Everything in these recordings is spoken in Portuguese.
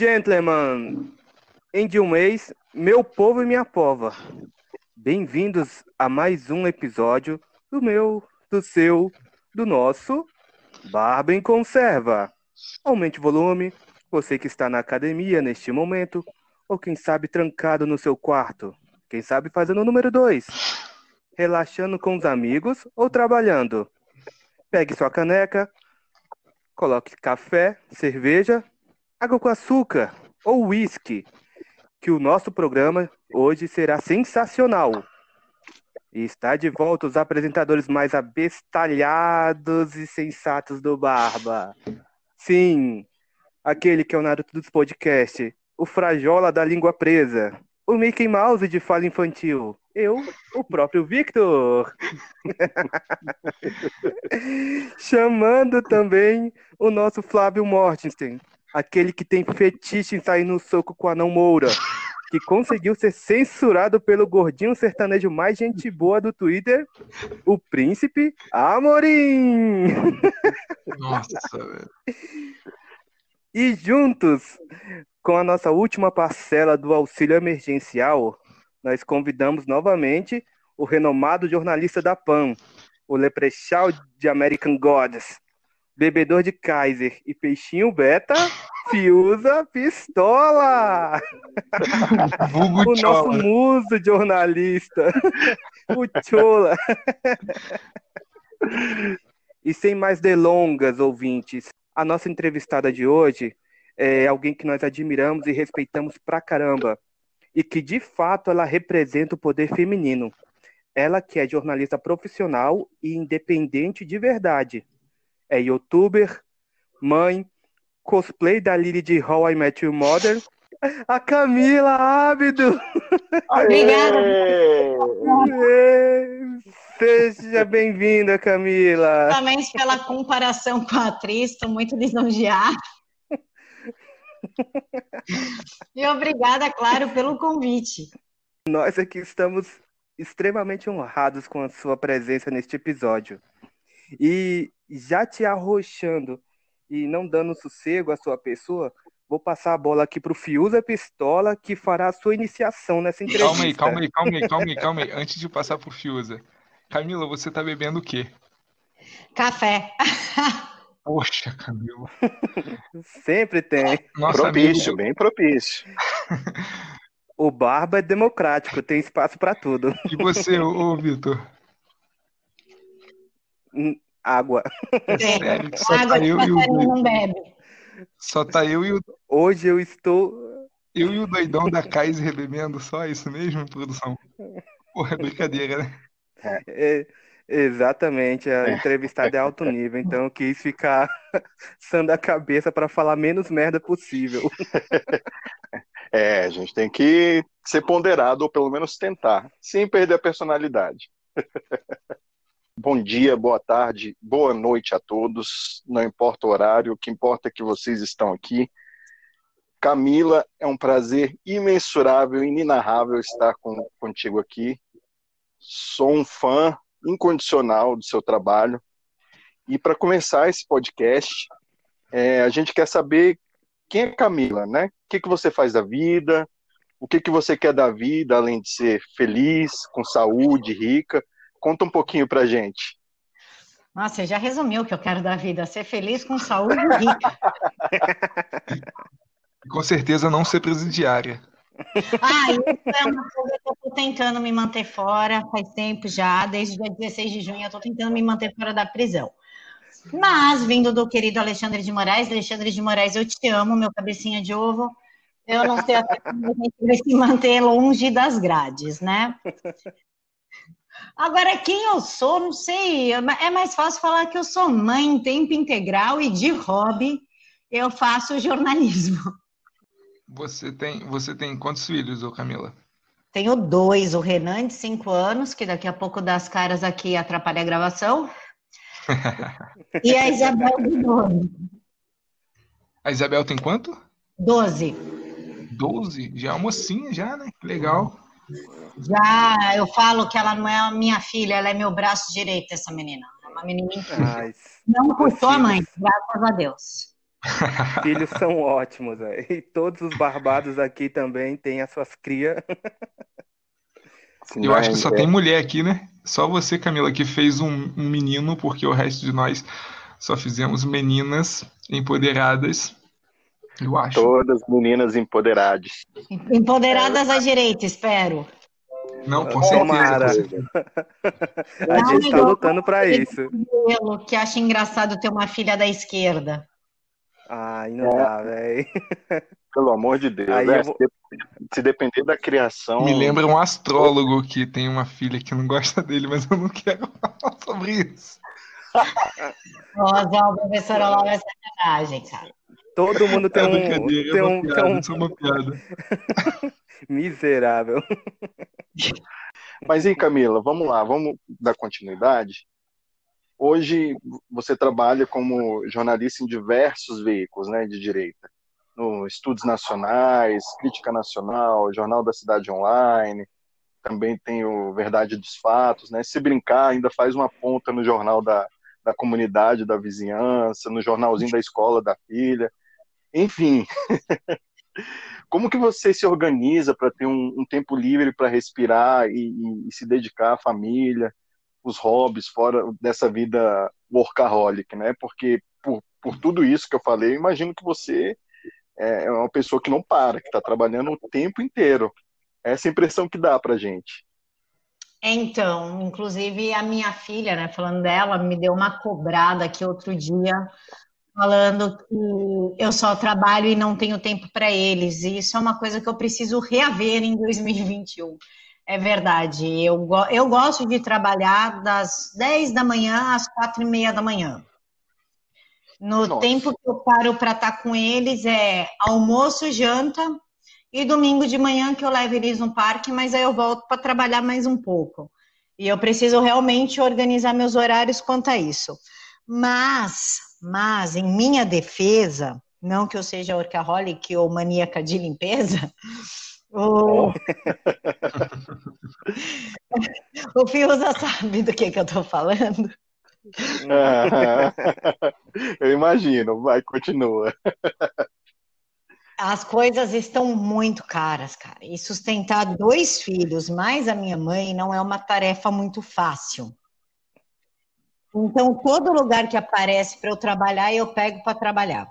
Gentlemen, um mês, meu povo e minha pova, bem-vindos a mais um episódio do meu, do seu, do nosso Barba em Conserva. Aumente o volume, você que está na academia neste momento, ou quem sabe trancado no seu quarto, quem sabe fazendo o número 2, relaxando com os amigos ou trabalhando. Pegue sua caneca, coloque café, cerveja, água com açúcar ou whisky, que o nosso programa hoje será sensacional. E está de volta os apresentadores mais abestalhados e sensatos do Barba. Sim, aquele que é o Naruto dos podcasts, o Frajola da língua presa, o Mickey Mouse de fala infantil, eu, o próprio Victor. Chamando também o nosso Flávio Mortensen, aquele que tem fetiche em sair no soco com a não Moura, que conseguiu ser censurado pelo gordinho sertanejo mais gente boa do Twitter, o Príncipe Amorim. Nossa, velho. E juntos, com a nossa última parcela do auxílio emergencial, nós convidamos novamente o renomado jornalista da PAN, o Leprechal de American Gods, bebedor de Kaiser e peixinho beta, Fiusa Pistola! O nosso muso jornalista, o Chola. e sem mais delongas, ouvintes, a nossa entrevistada de hoje é alguém que nós admiramos e respeitamos pra caramba. E que de fato ela representa o poder feminino. Ela que é jornalista profissional e independente de verdade. É youtuber, mãe, cosplay da Lily de How I Met Your Mother. A Camila Ábido! Obrigada. Seja bem-vinda, Camila! Justamente pela comparação com a atriz, estou muito lisonjeada. E obrigada, claro, pelo convite. Nós aqui estamos extremamente honrados com a sua presença neste episódio. E já te arrochando e não dando sossego à sua pessoa, vou passar a bola aqui para o Fiuza Pistola, que fará a sua iniciação nessa entrevista. Calma aí, calma aí, calma aí, calma aí, calma aí. Antes de passar pro Fiuza. Camila, você tá bebendo o quê? Café. Poxa, Camila. Sempre tem. Nossa, propício, amigo, bem propício. O Barba é democrático, tem espaço para tudo. e você, ô, ô Vitor? Hum, Água. Sério, só Água tá que eu e o não bebe. Só tá eu e o, Hoje eu estou. eu e o doidão da Kaiser bebendo, só isso mesmo, produção? Porra, é brincadeira, né? É, exatamente, a entrevistada é alto nível, então eu quis ficar sando a cabeça para falar menos merda possível. É, a gente tem que ser ponderado, ou pelo menos tentar, sem perder a personalidade. Bom dia, boa tarde, boa noite a todos. Não importa o horário, o que importa é que vocês estão aqui. Camila, é um prazer imensurável, inenarrável estar com, contigo aqui. Sou um fã incondicional do seu trabalho. E para começar esse podcast, é, a gente quer saber quem é Camila, né? O que, que você faz da vida? O que, que você quer da vida, além de ser feliz, com saúde, rica? Conta um pouquinho pra gente. Nossa, você já resumiu o que eu quero da vida: ser feliz, com saúde e rica. Com certeza não ser presidiária. Ah, isso é uma coisa que eu estou tentando me manter fora faz tempo já, desde o dia 16 de junho, eu estou tentando me manter fora da prisão. Mas, vindo do querido Alexandre de Moraes, Alexandre de Moraes, eu te amo, meu cabecinha de ovo. Eu não sei até como a gente vai se manter longe das grades, né? Agora, quem eu sou, não sei. É mais fácil falar que eu sou mãe em tempo integral e de hobby eu faço jornalismo. Você tem, você tem quantos filhos, ô Camila? Tenho dois, o Renan de cinco anos, que daqui a pouco dá as caras aqui e atrapalha a gravação, e a Isabel de 12. A Isabel tem quanto? 12. 12? Já é uma mocinha, já, né? Que legal. Já eu falo que ela não é a minha filha, ela é meu braço direito, essa menina. É uma menininha Ai, não puxou a mãe, graças a Deus. Filhos são ótimos, velho. E todos os barbados aqui também têm as suas crias. Eu acho que só tem mulher aqui, né? Só você, Camila, que fez um, um menino, porque o resto de nós só fizemos meninas empoderadas. Eu acho. Todas meninas empoderadas. Empoderadas à direita, espero. Não, com Tomara. certeza. A gente está lutando para isso. Eu que acha engraçado ter uma filha da esquerda. Ai, não dá, velho. Pelo amor de Deus. Aí eu vou- Se de- Se depender da criação. Me lembra um astrólogo que tem uma filha que não gosta dele, mas eu não quero falar sobre isso. Nossa, professora Laura é sacanagem, cara. Todo mundo tem é um, brincadeira, tem é um, uma tem piada, um isso é uma piada. miserável. Mas e Camila, vamos lá, vamos dar continuidade. Hoje você trabalha como jornalista em diversos veículos, né, de direita, no Estudos Nacionais, Crítica Nacional, Jornal da Cidade Online, também tem o Verdade dos Fatos, né? Se brincar, ainda faz uma ponta no jornal da, da comunidade, da vizinhança, no jornalzinho da escola da filha, enfim. Como que você se organiza para ter um, um tempo livre para respirar e, e- e se dedicar à família, os hobbies, fora dessa vida workaholic, né? Porque por, por tudo isso que eu falei, eu imagino que você é é uma pessoa que não para, que está trabalhando o tempo inteiro. Essa é impressão que dá pra gente. Então, inclusive a minha filha, né, falando dela, me deu uma cobrada aqui outro dia, falando que eu só trabalho e não tenho tempo para eles. E isso é uma coisa que eu preciso reaver em 2021. É verdade, eu, eu gosto de trabalhar das 10 da manhã às 4 e meia da manhã. No Nossa. tempo que eu paro para estar com eles é almoço, janta e domingo de manhã que eu levo eles no parque, mas aí eu volto para trabalhar mais um pouco. E eu preciso realmente organizar meus horários quanto a isso. Mas, mas em minha defesa, não que eu seja workaholic ou maníaca de limpeza, o, o Fiuza sabe do que, que eu tô falando. Eu imagino, vai, continua. As coisas estão muito caras, cara. E sustentar dois filhos, mais a minha mãe, não é uma tarefa muito fácil. Então, todo lugar que aparece para eu trabalhar, eu pego para trabalhar.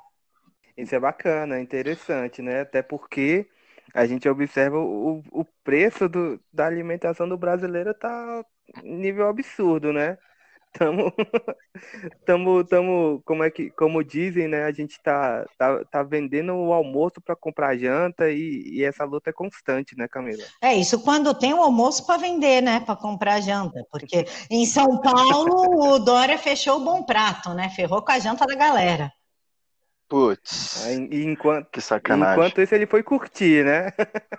Isso é bacana, é interessante, né? Até porque a gente observa o, o preço do, da alimentação do brasileiro tá nível absurdo, né? Tamo, tamo, tamo, como é que, como dizem, né? A gente tá, tá, tá vendendo o almoço para comprar janta e, e essa luta é constante, né, Camila? É isso quando tem o almoço para vender, né? Para comprar janta. Porque em São Paulo, o Dória fechou o bom prato, né? Ferrou com a janta da galera. Putz, E enquanto, que sacanagem. enquanto isso ele foi curtir, né?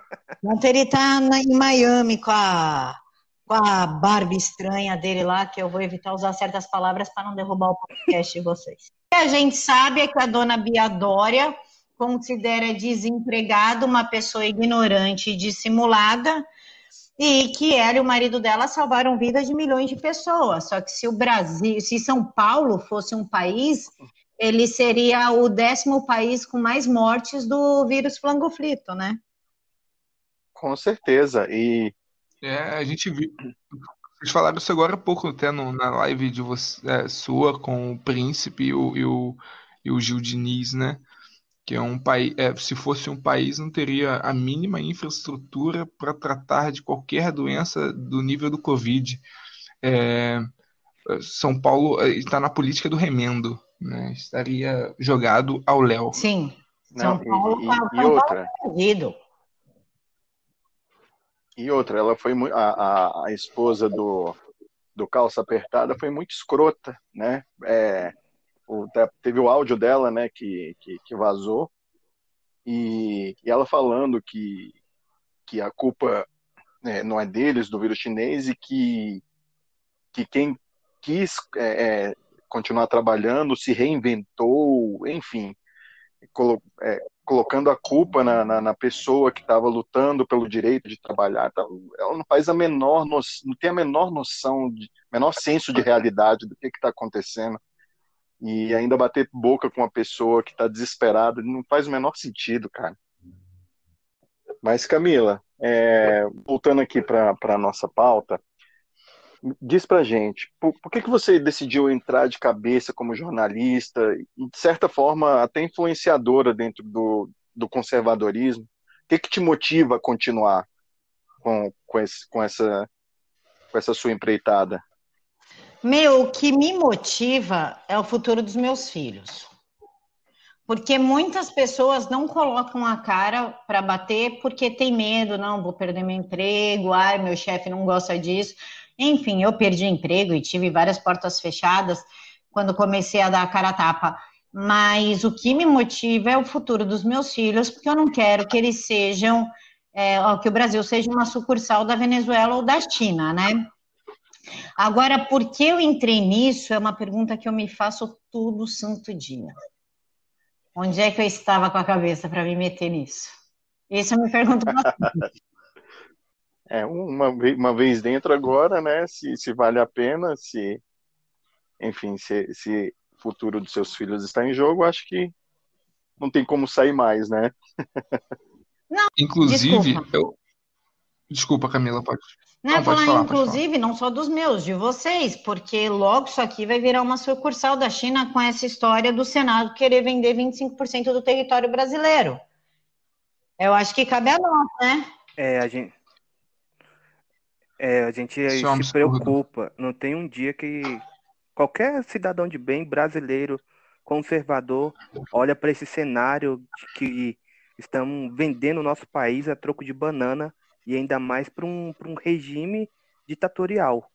Ontem ele tá na- em Miami com a, com a Barbie estranha dele lá, que eu vou evitar usar certas palavras para não derrubar o podcast de vocês. O que a gente sabe é que a dona Bia Dória considera desempregado uma pessoa ignorante e dissimulada e que ela e o marido dela salvaram vidas de milhões de pessoas. Só que se o Brasil, se São Paulo fosse um país, ele seria o décimo país com mais mortes do vírus flangoflito, né? Com certeza. E É, a gente viu. Vocês falaram isso agora há pouco, até no- na live de você, é, sua com o Príncipe e o, e o, e o Gil Diniz, né? Que é um país, se fosse um país, não teria a mínima infraestrutura para tratar de qualquer doença do nível do Covid. É, São Paulo está na política do remendo, né? Estaria jogado ao léu. Sim. não, São Paulo e- tá- Paulo perdido. E outra, ela foi a, a, esposa do, do calça apertada foi muito escrota, né? É, o- te- teve o áudio dela, né, que, que, que vazou e, e ela falando que que a culpa né, não é deles do vírus chinês e que que quem quis é, é, continuar trabalhando se reinventou, enfim, é, colocando a culpa na, na, na pessoa que estava lutando pelo direito de trabalhar. Então, ela não faz a menor noção, não tem a menor noção, de, menor senso de realidade do que está acontecendo. E ainda bater boca com uma pessoa que está desesperada não faz o menor sentido, cara. Mas, Camila, é, voltando aqui para a nossa pauta, diz pra gente, por, por, que, que você decidiu entrar de cabeça como jornalista e, de certa forma, até influenciadora dentro do, do conservadorismo? O que, que te motiva a continuar com, com, esse, com, essa, com essa sua empreitada? Meu, o que me motiva é o futuro dos meus filhos. Porque muitas pessoas não colocam a cara para bater porque tem medo, não, vou perder meu emprego, ai, meu chefe não gosta disso. Enfim, eu perdi emprego e tive várias portas fechadas quando comecei a dar a cara a tapa. Mas o que me motiva é o futuro dos meus filhos, porque eu não quero que eles sejam, é, que o Brasil seja uma sucursal da Venezuela ou da China, né? Agora, por que eu entrei nisso? É uma pergunta que eu me faço todo santo dia. Onde é que eu estava com a cabeça para me meter nisso? Isso eu me pergunto bastante. É, uma, uma vez dentro agora, né? Se, se vale a pena, se, enfim, se, se o futuro dos seus filhos está em jogo, acho que não tem como sair mais, né? Não, Inclusive, desculpa. eu. Desculpa, Camila, pode. Não, não falar, falar, inclusive, não só dos meus, de vocês, porque logo isso aqui vai virar uma sucursal da China com essa história do Senado querer vender 25% do território brasileiro. Eu acho que cabe a nós, né? É, a gente. É, a gente é se preocupa. Não tem um dia que qualquer cidadão de bem brasileiro, conservador, olha para esse cenário de que estão vendendo o nosso país a troco de banana e ainda mais para um, um regime ditatorial.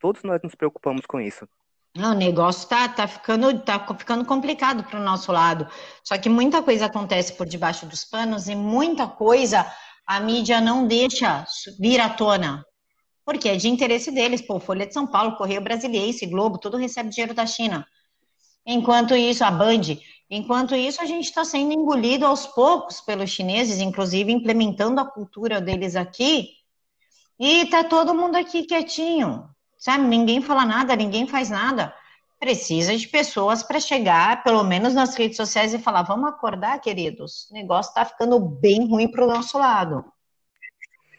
Todos nós nos preocupamos com isso. Não, o negócio tá, tá, ficando, tá ficando complicado para o nosso lado. Só que muita coisa acontece por debaixo dos panos e muita coisa a mídia não deixa vir à tona. Porque é de interesse deles. Pô, Folha de São Paulo, Correio Brasiliense, Globo, tudo recebe dinheiro da China. Enquanto isso, a Band, Enquanto isso, a gente está sendo engolido aos poucos pelos chineses, inclusive implementando a cultura deles aqui, e tá todo mundo aqui quietinho, sabe? Ninguém fala nada, ninguém faz nada. Precisa de pessoas para chegar, pelo menos nas redes sociais, e falar: vamos acordar, queridos, o negócio está ficando bem ruim para o nosso lado.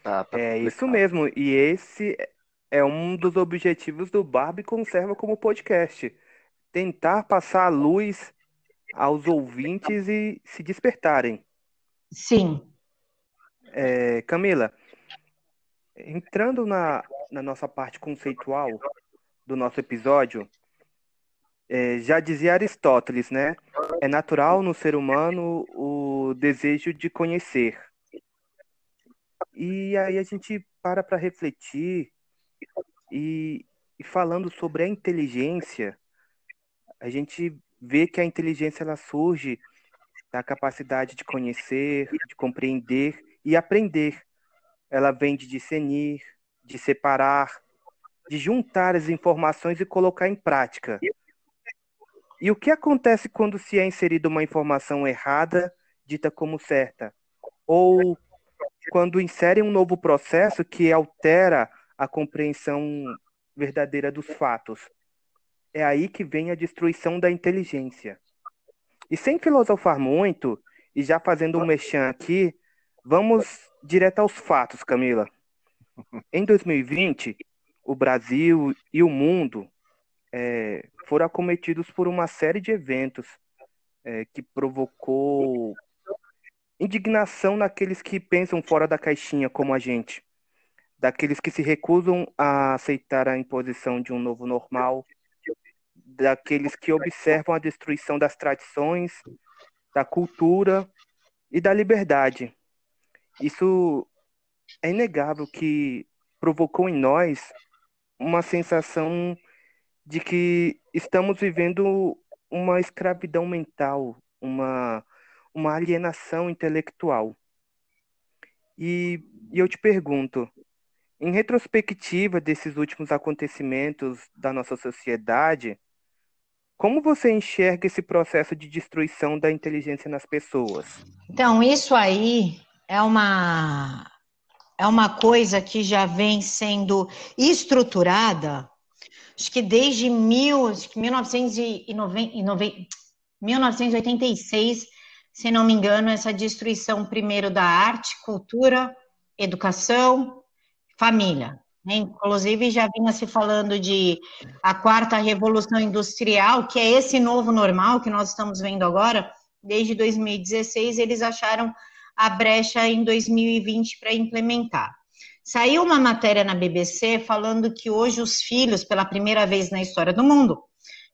Ah, tá é isso mesmo, e esse é um dos objetivos do Barbie Conserva como podcast. Tentar passar a luz aos ouvintes e se despertarem. Sim. É, Camila, entrando na, na nossa parte conceitual do nosso episódio, é, já dizia Aristóteles, né? É natural no ser humano o desejo de conhecer. E aí a gente para para refletir e, e falando sobre a inteligência, a gente vê que a inteligência ela surge da capacidade de conhecer, de compreender e aprender. Ela vem de discernir, de separar, de juntar as informações e colocar em prática. E o que acontece quando se é inserida uma informação errada, dita como certa? Ou quando inserem um novo processo que altera a compreensão verdadeira dos fatos? é aí que vem a destruição da inteligência. E sem filosofar muito, e já fazendo um mexão aqui, vamos direto aos fatos, Camila. Em 2020, o Brasil e o mundo é, foram acometidos por uma série de eventos é, que provocou indignação naqueles que pensam fora da caixinha, como a gente, daqueles que se recusam a aceitar a imposição de um novo normal, daqueles que observam a destruição das tradições, da cultura e da liberdade. Isso é inegável que provocou em nós uma sensação de que estamos vivendo uma escravidão mental, uma, uma alienação intelectual. E, e eu te pergunto, em retrospectiva desses últimos acontecimentos da nossa sociedade, como você enxerga esse processo de destruição da inteligência nas pessoas? Então, isso aí é uma é uma coisa que já vem sendo estruturada acho que desde mil, acho que 1990, 1986, se não me engano, essa destruição primeiro da arte, cultura, educação, família. Né? Inclusive, já vinha se falando de a quarta revolução industrial, que é esse novo normal que nós estamos vendo agora, desde 2016, eles acharam a brecha em 2020 para implementar. Saiu uma matéria na BBC falando que hoje os filhos, pela primeira vez na história do mundo,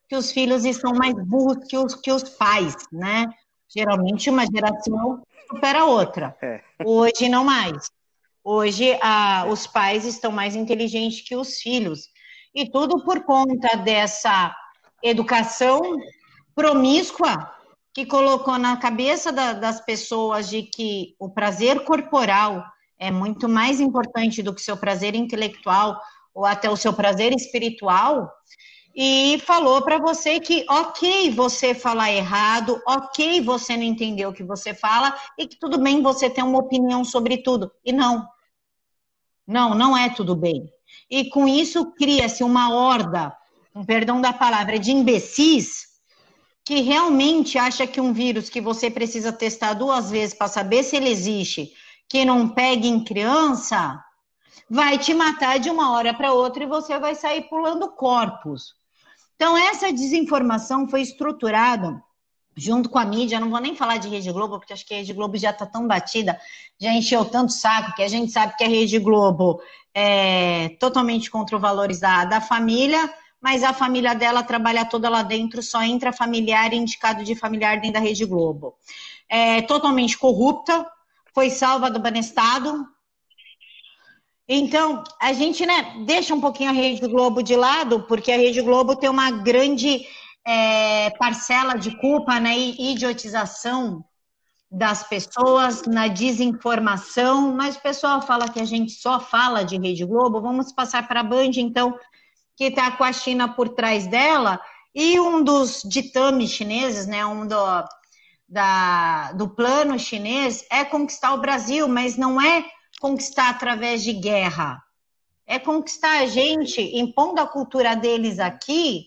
que os filhos estão mais burros que os, que os pais, né? Geralmente uma geração supera a outra. É. Hoje não mais. Hoje a, os pais estão mais inteligentes que os filhos. E tudo por conta dessa educação promíscua que colocou na cabeça da, das pessoas de que o prazer corporal é muito mais importante do que seu prazer intelectual ou até o seu prazer espiritual, e falou para você que, ok, você falar errado, ok, você não entendeu o que você fala, e que tudo bem você ter uma opinião sobre tudo. E não. Não, não é tudo bem. E com isso cria-se uma horda, um perdão da palavra, de imbecis que realmente acha que um vírus que você precisa testar duas vezes para saber se ele existe que não pegue em criança, vai te matar de uma hora para outra e você vai sair pulando corpos. Então, essa desinformação foi estruturada junto com a mídia, não vou nem falar de Rede Globo, porque acho que a Rede Globo já está tão batida, já encheu tanto saco, que a gente sabe que a Rede Globo é totalmente contra os valores da, da família, mas a família dela trabalha toda lá dentro, só entra familiar e indicado de familiar dentro da Rede Globo. É totalmente corrupta, foi salva do Banestado. Então, a gente né, deixa um pouquinho a Rede Globo de lado, porque a Rede Globo tem uma grande é, parcela de culpa na né, idiotização das pessoas, na desinformação, mas o pessoal fala que a gente só fala de Rede Globo, vamos passar para a Band, então, que está com a China por trás dela, e um dos ditames chineses, né, um do, da, do plano chinês é conquistar o Brasil, mas não é conquistar através de guerra. É conquistar a gente, impondo a cultura deles aqui,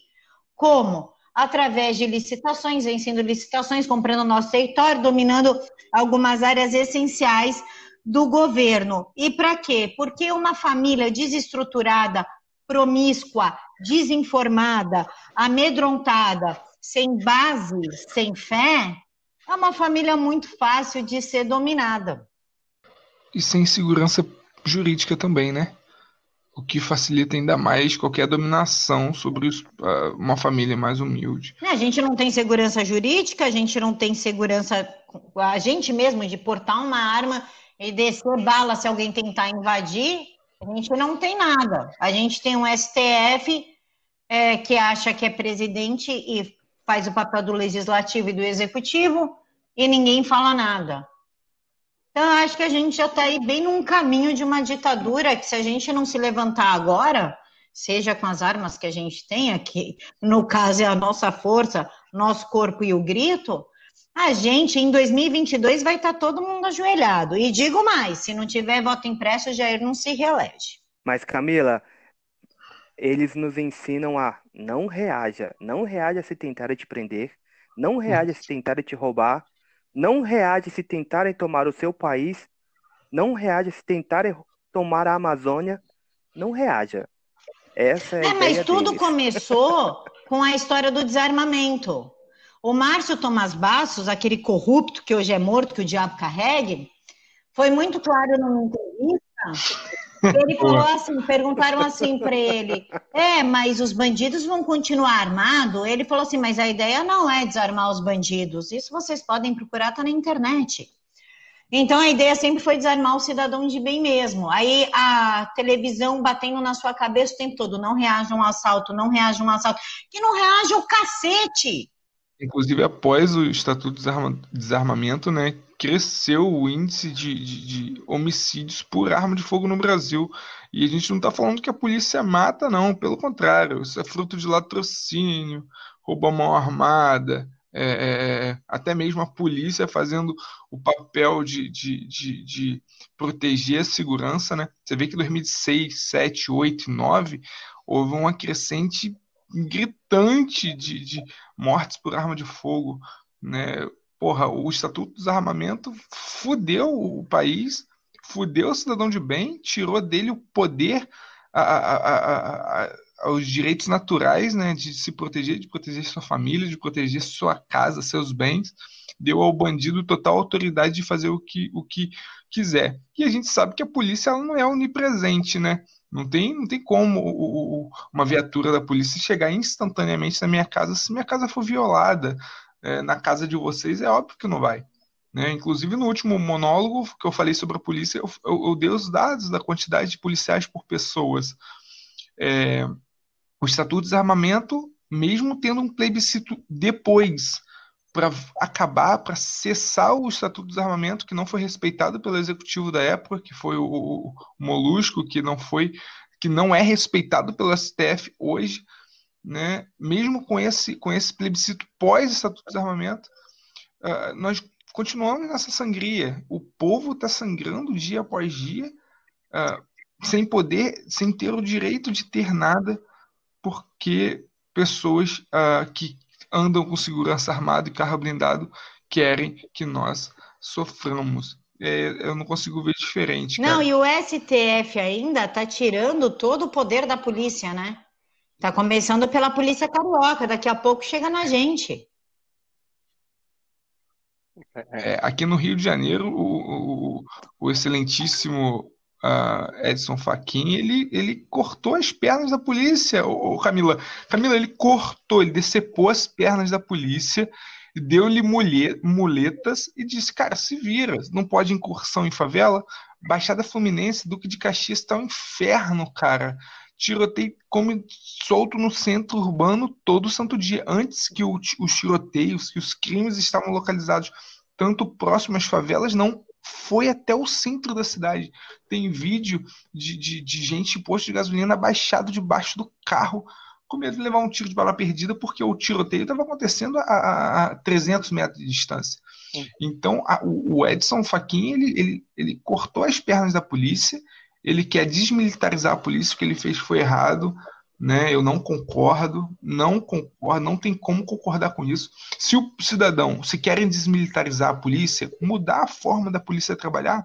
como? Através de licitações, vencendo licitações, comprando nosso território, dominando algumas áreas essenciais do governo. E para quê? Porque uma família desestruturada, promíscua, desinformada, amedrontada, sem base, sem fé, é uma família muito fácil de ser dominada. E sem segurança jurídica também, né? O que facilita ainda mais qualquer dominação sobre os, uh, uma família mais humilde. A gente não tem segurança jurídica, a gente não tem segurança, a gente mesmo, de portar uma arma e descer bala se alguém tentar invadir, a gente não tem nada. A gente tem um STF é, que acha que é presidente e faz o papel do legislativo e do executivo e ninguém fala nada. Então, acho que a gente já está aí bem num caminho de uma ditadura que, se a gente não se levantar agora, seja com as armas que a gente tem aqui, no caso é a nossa força, nosso corpo e o grito, a gente, em 2022, vai estar tá todo mundo ajoelhado. E digo mais: se não tiver voto impresso, o Jair não se reelege. Mas, Camila, eles nos ensinam a não reaja, não reaja se tentarem te prender, não reaja se tentarem te roubar, não reaja se tentarem tomar o seu país, não reaja se tentarem tomar a Amazônia, não reaja. Essa é, a é mas tudo deles. começou com a história do desarmamento. O Márcio Tomás Bastos, aquele corrupto que hoje é morto, que o diabo carregue, foi muito claro numa entrevista ele falou assim, perguntaram assim para ele, é, mas os bandidos vão continuar armados? Ele falou assim, mas a ideia não é desarmar os bandidos, isso vocês podem procurar, tá na internet. Então a ideia sempre foi desarmar o cidadão de bem mesmo. Aí a televisão batendo na sua cabeça o tempo todo, não reajam ao assalto, não reajam ao assalto. Que não reaja o cacete! Inclusive, após o Estatuto de Desarmamento, né, cresceu o índice de, de, de, homicídios por arma de fogo no Brasil. E a gente não está falando que a polícia mata, não. Pelo contrário, isso é fruto de latrocínio, roubo à mão armada, é, é, é, até mesmo a polícia fazendo o papel de, de, de, de, proteger a segurança, né? Você vê que em 2006, 7, 8, 9, houve uma crescente gritante de, de mortes por arma de fogo, né? Porra, o Estatuto do Desarmamento fudeu o país, fudeu o cidadão de bem, tirou dele o poder, a, a, a, direitos naturais, né, de se proteger, de proteger sua família, de proteger sua casa, seus bens, deu ao bandido total autoridade de fazer o que, o que quiser. E a gente sabe que a polícia ela não é onipresente, né? Não tem, não tem como o, o, uma viatura da polícia chegar instantaneamente na minha casa se minha casa for violada, é, na casa de vocês, é óbvio que não vai. Né? Inclusive, no último monólogo que eu falei sobre a polícia, eu, eu, eu dei os dados da quantidade de policiais por pessoas. É, o Estatuto de Desarmamento, mesmo tendo um plebiscito depois, para acabar, para cessar o Estatuto de Desarmamento, que não foi respeitado pelo executivo da época, que foi o, o Molusco, que não foi, que não é respeitado pelo STF hoje né, mesmo com esse, com esse plebiscito pós-estatuto de desarmamento, uh, nós continuamos nessa sangria. O povo está sangrando dia após dia, uh, sem poder, sem ter o direito de ter nada, porque pessoas uh, que andam com segurança armada e carro blindado querem que nós soframos. É, eu não consigo ver diferente. Não, cara. e o STF ainda está tirando todo o poder da polícia, né? Tá começando pela polícia carioca, daqui a pouco chega na gente. É, aqui no Rio de Janeiro, o, o, o excelentíssimo uh, Edson Fachin, ele, ele cortou as pernas da polícia, o, Camila. Camila, ele cortou, ele decepou as pernas da polícia, deu-lhe muletas e disse, cara, se vira, não pode incursão em favela, Baixada Fluminense, Duque de Caxias está um inferno, cara tiroteio como solto no centro urbano todo santo dia. Antes que o, os tiroteios, que os crimes estavam localizados tanto próximo às favelas, não foi até o centro da cidade. Tem vídeo de, de, de gente em posto de gasolina abaixado debaixo do carro, com medo de levar um tiro de bala perdida, porque o tiroteio estava acontecendo a, a, a, 300 metros de distância. Então, a, o Edson Fachin ele, ele, ele cortou as pernas da polícia ele quer desmilitarizar a polícia, o que ele fez foi errado, né? Eu não concordo, não concordo, não tem como concordar com isso. Se o cidadão, se querem desmilitarizar a polícia, mudar a forma da polícia trabalhar,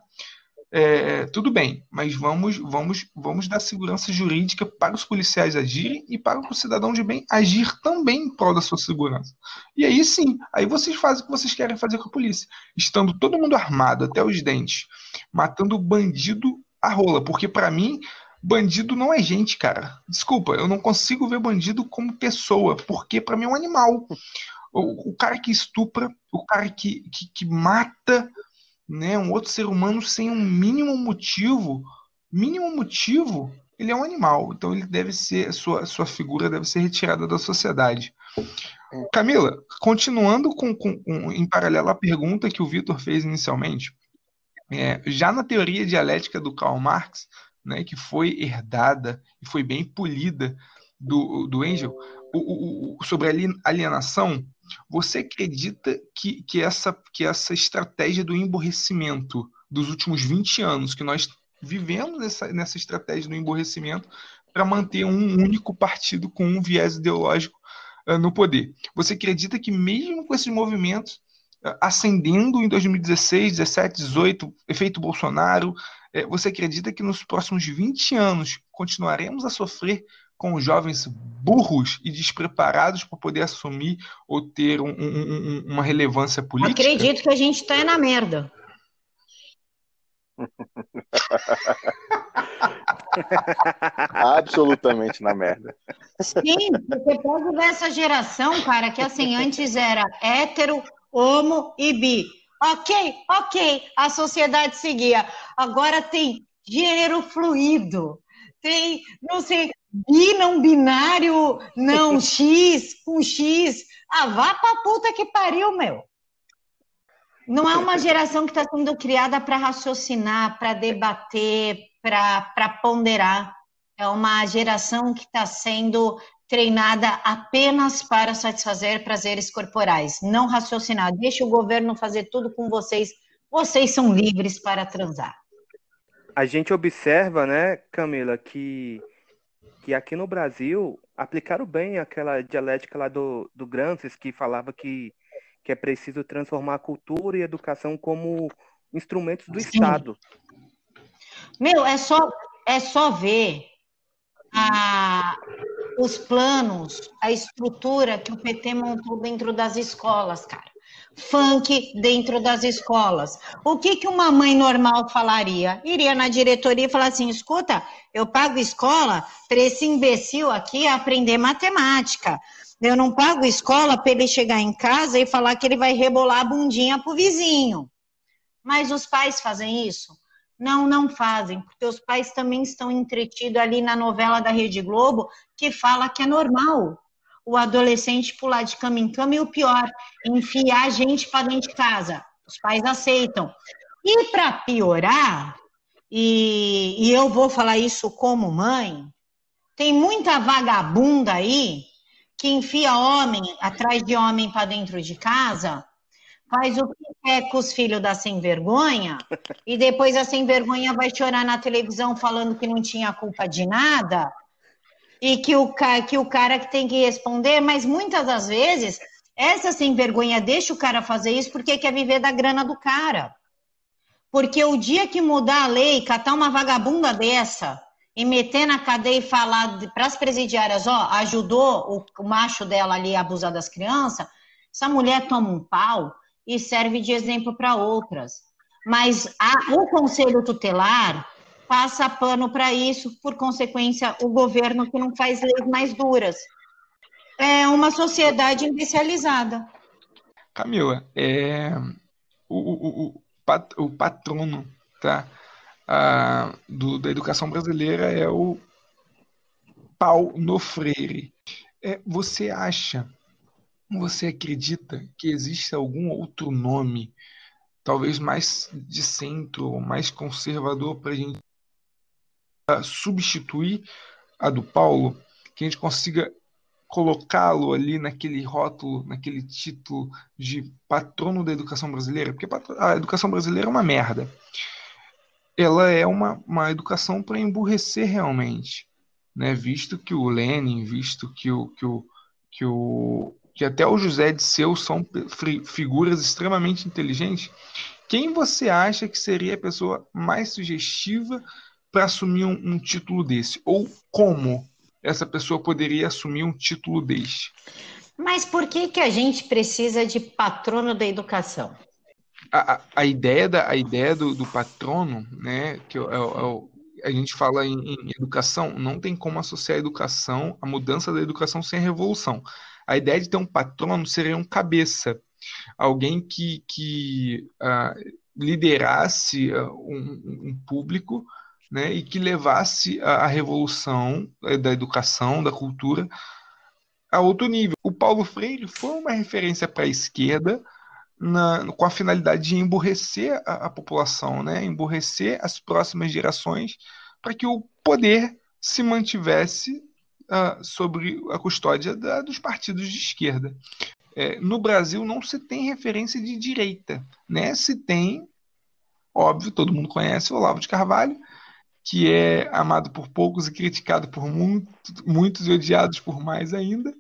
é, tudo bem, mas vamos, vamos, vamos dar segurança jurídica para os policiais agirem e para o cidadão de bem agir também em prol da sua segurança. E aí sim, aí vocês fazem o que vocês querem fazer com a polícia, estando todo mundo armado até os dentes, matando bandido a rola, porque para mim bandido não é gente, cara. Desculpa, eu não consigo ver bandido como pessoa, porque para mim é um animal. O, o, cara que estupra, o cara que, que, que, mata né, um outro ser humano sem um mínimo motivo, mínimo motivo, ele é um animal. Então ele deve ser, sua, sua figura deve ser retirada da sociedade. Camila, continuando com, com, com em paralelo à pergunta que o Vitor fez inicialmente, é, já na teoria dialética do Karl Marx, né, que foi herdada e foi bem polida do, do Engel, o, o, sobre a alienação, você acredita que, que, essa, que essa estratégia do emborrecimento dos últimos 20 anos, que nós vivemos nessa, nessa estratégia do emborrecimento para manter um único partido com um viés ideológico uh, no poder. Você acredita que mesmo com esses movimentos ascendendo em 2016, 17, 18, efeito Bolsonaro. É, você acredita que nos próximos 20 anos continuaremos a sofrer com jovens burros e despreparados para poder assumir ou ter um, um, uma relevância política? Acredito que a gente está na merda. Absolutamente na merda. Sim, porque pode dessa geração, cara, que assim, antes era hétero, homo e bi. Ok, ok, a sociedade seguia. Agora tem gênero fluido, tem, não sei, bi não binário, não X com X. Ah, vá pra puta que pariu, meu. Não é uma geração que está sendo criada para raciocinar, para debater, para ponderar. É uma geração que está sendo treinada apenas para satisfazer prazeres corporais, não raciocinar. Deixa o governo fazer tudo com vocês. Vocês são livres para transar. A gente observa, né, Camila, que que aqui no Brasil aplicaram bem aquela dialética lá do, do Gramsci, que falava que, que é preciso transformar a cultura e a educação como instrumentos do Sim. Estado. Meu, é só, é só ver a, os planos, a estrutura que o PT montou dentro das escolas, cara. Funk dentro das escolas. O que, que uma mãe normal falaria? Iria na diretoria e falar assim: escuta, eu pago escola para esse imbecil aqui aprender matemática. Eu não pago escola para ele chegar em casa e falar que ele vai rebolar a bundinha pro vizinho. Mas os pais fazem isso? Não, não fazem, porque os pais também estão entretidos ali na novela da Rede Globo, que fala que é normal o adolescente pular de cama em cama e o pior, enfiar a gente para dentro de casa. Os pais aceitam. E para piorar, e, e eu vou falar isso como mãe, tem muita vagabunda aí que enfia homem atrás de homem para dentro de casa faz o que quer com os filhos da sem vergonha e depois a sem vergonha vai chorar na televisão falando que não tinha culpa de nada e que o, que o cara que tem que responder, mas muitas das vezes essa sem vergonha deixa o cara fazer isso porque quer viver da grana do cara. Porque o dia que mudar a lei, catar uma vagabunda dessa e meter na cadeia e falar para as presidiárias, ó, ajudou o, o macho dela ali a abusar das crianças, essa mulher toma um pau e serve de exemplo para outras. Mas a, o conselho tutelar passa pano para isso, por consequência, o governo que não faz leis mais duras. É uma sociedade imbecilizada. Camila, é, o, o, o, o patrono tá, a, do, da educação brasileira é o Paulo Freire. É, você acha você acredita que existe algum outro nome, talvez mais de centro, mais conservador, para a gente substituir a do Paulo? Que a gente consiga colocá-lo ali naquele rótulo, naquele título de patrono da educação brasileira? Porque a educação brasileira é uma merda. Ela é uma, uma educação para emburrecer realmente. Né? Visto que o Lenin, visto que o, que o, que o que até o José de Seu são figuras extremamente inteligentes, quem você acha que seria a pessoa mais sugestiva para assumir um, um, título desse? Ou como essa pessoa poderia assumir um título desse? Mas por que, que a gente precisa de patrono da educação? A, a, a ideia, da, a ideia do, do patrono, né, que é, é, é, a gente fala em, em educação, não tem como associar a educação, a mudança da educação sem a revolução. A ideia de ter um patrono seria um cabeça, alguém que, que uh, liderasse uh, um, um, público né, e que levasse a, a revolução uh, da educação, da cultura, a outro nível. O Paulo Freire foi uma referência para a esquerda na, com a finalidade de emburrecer a, a população, né, emburrecer as próximas gerações para que o poder se mantivesse sobre a custódia da, dos partidos de esquerda. É, no Brasil não se tem referência de direita, né? Se tem, óbvio, todo mundo conhece o Olavo de Carvalho, que é amado por poucos e criticado por muito, muitos e odiados por mais ainda,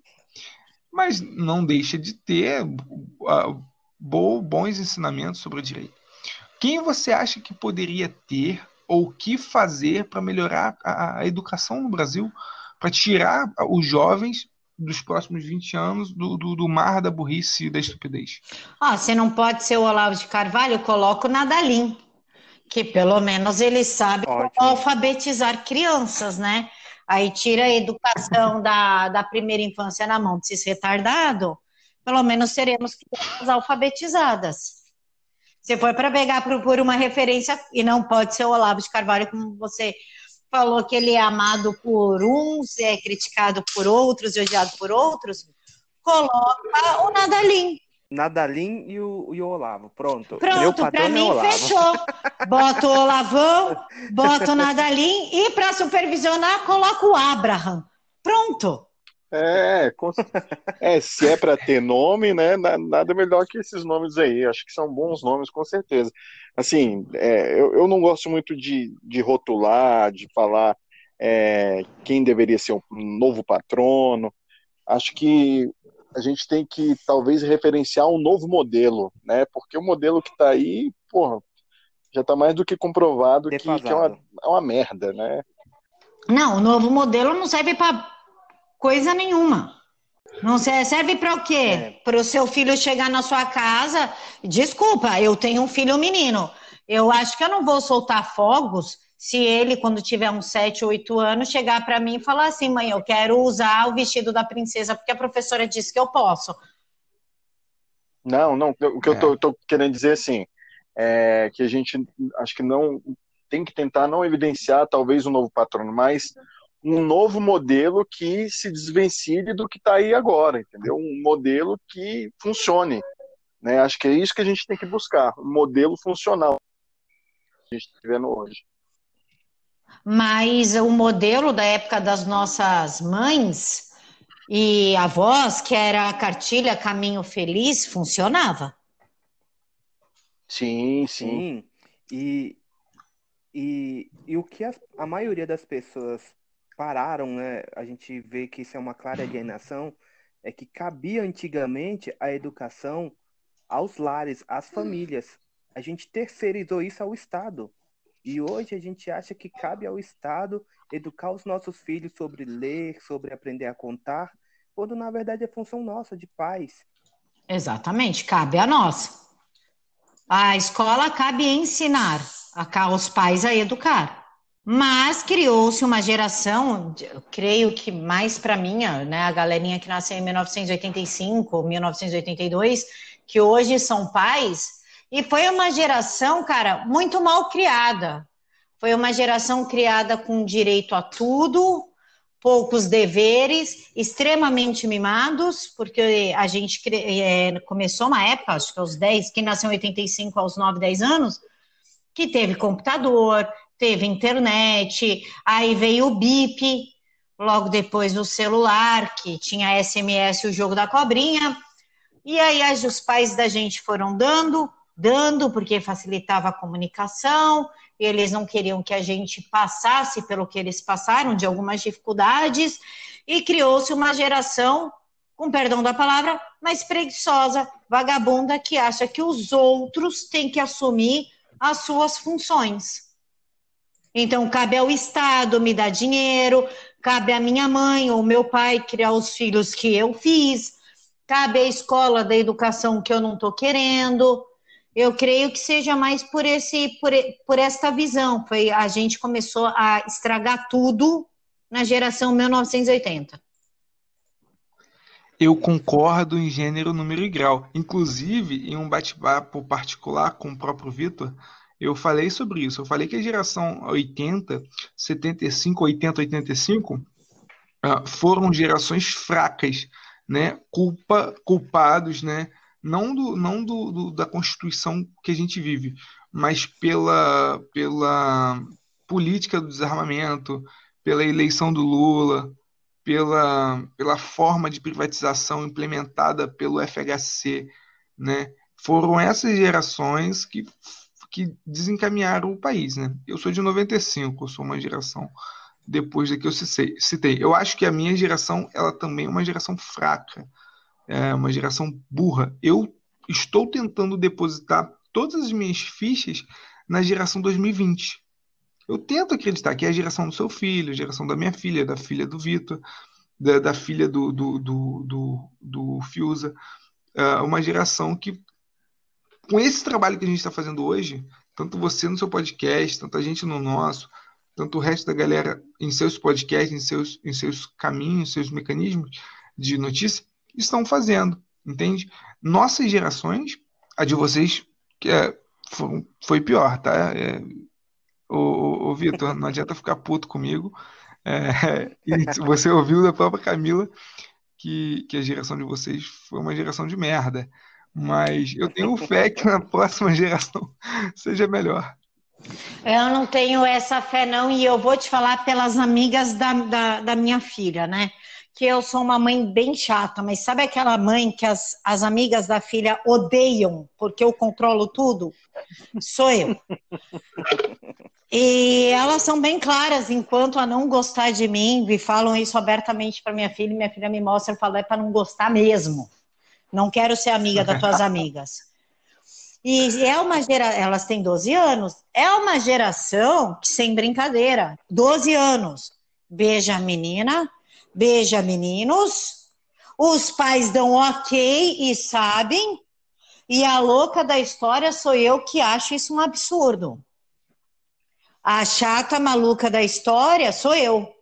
mas não deixa de ter uh, bons ensinamentos sobre a direita. Quem você acha que poderia ter ou o que fazer para melhorar a, a, educação no Brasil para tirar os jovens dos próximos 20 anos do, do, do, mar da burrice e da estupidez. Ah, você não pode ser o Olavo de Carvalho, eu coloco o Nadalim, que pelo menos ele sabe alfabetizar crianças, né? Aí tira a educação da, da primeira infância na mão desses retardados, pelo menos seremos crianças alfabetizadas. Se for para pegar por, por uma referência, e não pode ser o Olavo de Carvalho, como você falou que ele é amado por uns, é criticado por outros e odiado por outros, coloca o Nadalim. Nadalim e o, e o Olavo. Pronto. Pronto, para é mim é fechou. Bota o Olavão, bota o Nadalim e para supervisionar, coloca o Abraham. Pronto. É, é se é para ter nome, né? Nada melhor que esses nomes aí. Acho que são bons nomes, com certeza. Assim, é, eu, eu não gosto muito de, de rotular, de falar é, quem deveria ser um novo patrono. Acho que a gente tem que talvez referenciar um novo modelo, né? Porque o modelo que está aí, porra, já está mais do que comprovado que, que, é, uma, é uma merda, né? Não, o novo modelo não serve para coisa nenhuma. Não serve para o quê? É. Para o seu filho chegar na sua casa. Desculpa, eu tenho um filho menino. Eu acho que eu não vou soltar fogos se ele, quando tiver uns 7, 8 anos, chegar para mim e falar assim: mãe, eu quero usar o vestido da princesa porque a professora disse que eu posso. Não, não. O que é. eu estou querendo dizer assim é que a gente acho que não tem que tentar não evidenciar talvez um novo patrono, mas um novo modelo que se desvencilhe do que está aí agora, entendeu? Um modelo que funcione. Né? Acho que é isso que a gente tem que buscar, um modelo funcional que a gente está vendo hoje. Mas o modelo da época das nossas mães e avós, que era a cartilha Caminho Feliz, funcionava. Sim, sim. E, e, e o que a, a maioria das pessoas pararam, né? A gente vê que isso é uma clara alienação, é que cabia antigamente a educação aos lares, às famílias. A gente terceirizou isso ao Estado. E hoje a gente acha que cabe ao Estado educar os nossos filhos sobre ler, sobre aprender a contar, quando na verdade é função nossa, de pais. Exatamente, cabe a nós. A escola cabe ensinar aos pais a educar. Mas criou-se uma geração, creio que mais para minha, né, a galerinha que nasceu em 1985, 1982, que hoje são pais, e foi uma geração, cara, muito mal criada. Foi uma geração criada com direito a tudo, poucos deveres, extremamente mimados, porque a gente é, começou uma época, acho que aos 10, quem nasceu em 85 aos 9, 10 anos, que teve computador, teve internet, aí veio o BIP, logo depois o celular, que tinha SMS, o jogo da cobrinha, e aí os pais da gente foram dando, dando, porque facilitava a comunicação, eles não queriam que a gente passasse pelo que eles passaram, de algumas dificuldades, e criou-se uma geração, com perdão da palavra, mais preguiçosa, vagabunda, que acha que os outros têm que assumir as suas funções. Então, cabe ao Estado me dar dinheiro, cabe à minha mãe ou meu pai criar os filhos que eu fiz, cabe à escola da educação que eu não estou querendo. Eu creio que seja mais por esse, por, por esta visão. Foi a gente começou a estragar tudo na geração 1980. Eu concordo em gênero, número e grau. Inclusive, em um bate-papo particular com o próprio Vitor, eu falei sobre isso. Eu falei que a geração 80, 75, 80, 85 foram gerações fracas, né? Culpa, culpados, né? Não, do, não do, do, da Constituição que a gente vive, mas pela, pela política do desarmamento, pela eleição do Lula, pela, pela forma de privatização implementada pelo FHC, né? Foram essas gerações que que desencaminharam o país, né? Eu sou de 95, eu sou uma geração depois da que eu citei. Eu acho que a minha geração, ela também é uma geração fraca, é uma geração burra. Eu estou tentando depositar todas as minhas fichas na geração 2020. Eu tento acreditar que é a geração do seu filho, a geração da minha filha, da filha do Vitor, da, da, filha do, do, do, do, do Fiuza, é uma geração que com esse trabalho que a gente está fazendo hoje, tanto você no seu podcast, tanta gente no nosso, tanto o resto da galera em seus podcasts, em seus, em seus caminhos, seus mecanismos de notícia, estão fazendo, entende? Nossas gerações, a de vocês, que é, foi, pior, tá? É, o, o Vitor, não adianta ficar puto comigo. É, você ouviu da própria Camila que, que a geração de vocês foi uma geração de merda. Mas eu tenho fé que na próxima geração seja melhor. Eu não tenho essa fé, não, e eu vou te falar pelas amigas da, da, da minha filha, né? que eu sou uma mãe bem chata, mas sabe aquela mãe que as, as amigas da filha odeiam porque eu controlo tudo? Sou eu. E elas são bem claras enquanto a não gostar de mim e falam isso abertamente para minha filha. E minha filha me mostra e fala: é para não gostar mesmo. Não quero ser amiga das tuas amigas. E é uma geração, elas têm 12 anos, é uma geração que, sem brincadeira, 12 anos, beija a menina, beija meninos, os pais dão ok e sabem, e a louca da história sou eu que acho isso um absurdo. A chata maluca da história sou eu.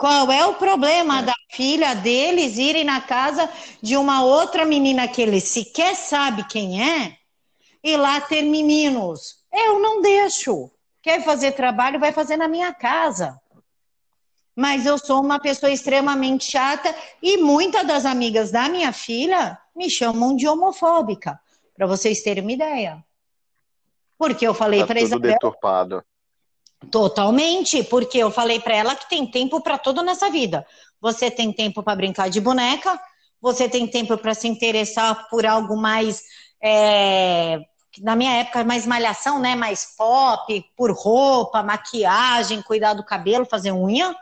Qual é o problema é. da filha deles irem na casa de uma outra menina que ele sequer sabe quem é e lá ter meninos? Eu não deixo. Quer fazer trabalho, vai fazer na minha casa mas eu sou uma pessoa extremamente chata e muitas das amigas da minha filha me chamam de homofóbica, para vocês terem uma ideia. Porque eu falei tá para Isabel. deturpado. Totalmente, porque eu falei para ela que tem tempo para tudo nessa vida. Você tem tempo para brincar de boneca, você tem tempo para se interessar por algo mais é, na minha época mais malhação, né, mais pop, por roupa, maquiagem, cuidar do cabelo, fazer unha.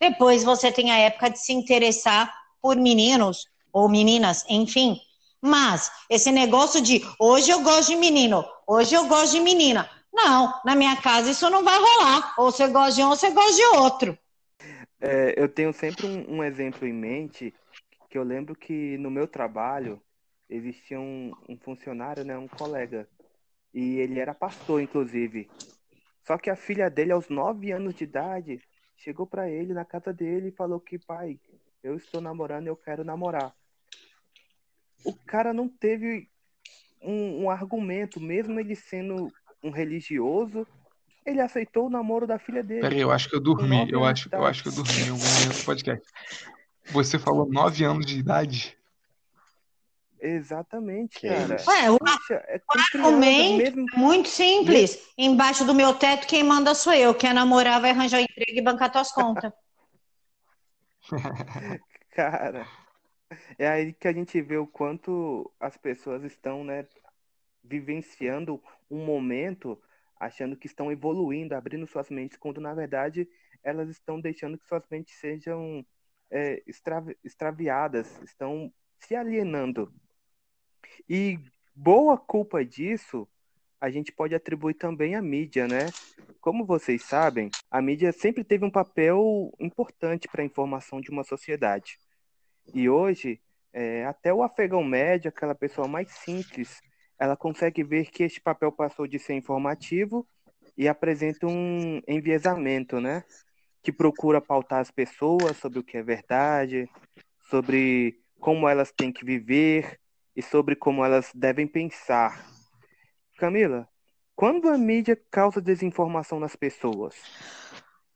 Depois você tem a época de se interessar por meninos ou meninas, enfim. Mas esse negócio de hoje eu gosto de menino, hoje eu gosto de menina. Não, na minha casa isso não vai rolar. Ou você gosta de um, ou você gosta de outro. É, eu tenho sempre um, um, exemplo em mente que eu lembro que no meu trabalho existia um, um funcionário, né, um colega, e ele era pastor, inclusive. Só que a filha dele, aos nove anos de idade, chegou para ele na casa dele e falou que, pai, eu estou namorando e eu quero namorar. O cara não teve um, um argumento, mesmo ele sendo um religioso, ele aceitou o namoro da filha dele. Peraí, eu acho que eu dormi. Eu acho, eu acho que eu dormi em algum momento do podcast. Você falou nove anos de idade? Exatamente, cara. Ué, o é argumento mesmo... muito simples. Embaixo do meu teto, quem manda sou eu. Quer namorar, vai arranjar emprego e bancar tuas contas. cara, é aí que a gente vê o quanto as pessoas estão, né, vivenciando um momento achando que estão evoluindo, abrindo suas mentes, quando na verdade elas estão deixando que suas mentes sejam é, extravi extraviadas, estão se alienando e boa culpa disso a gente pode atribuir também à mídia, né? Como vocês sabem, a mídia sempre teve um papel importante para a informação de uma sociedade. E hoje, é, até o afegão médio, aquela pessoa mais simples, ela consegue ver que este papel passou de ser informativo e apresenta um enviesamento, né? Que procura pautar as pessoas sobre o que é verdade, sobre como elas têm que viver, e sobre como elas devem pensar. Camila, quando a mídia causa desinformação nas pessoas?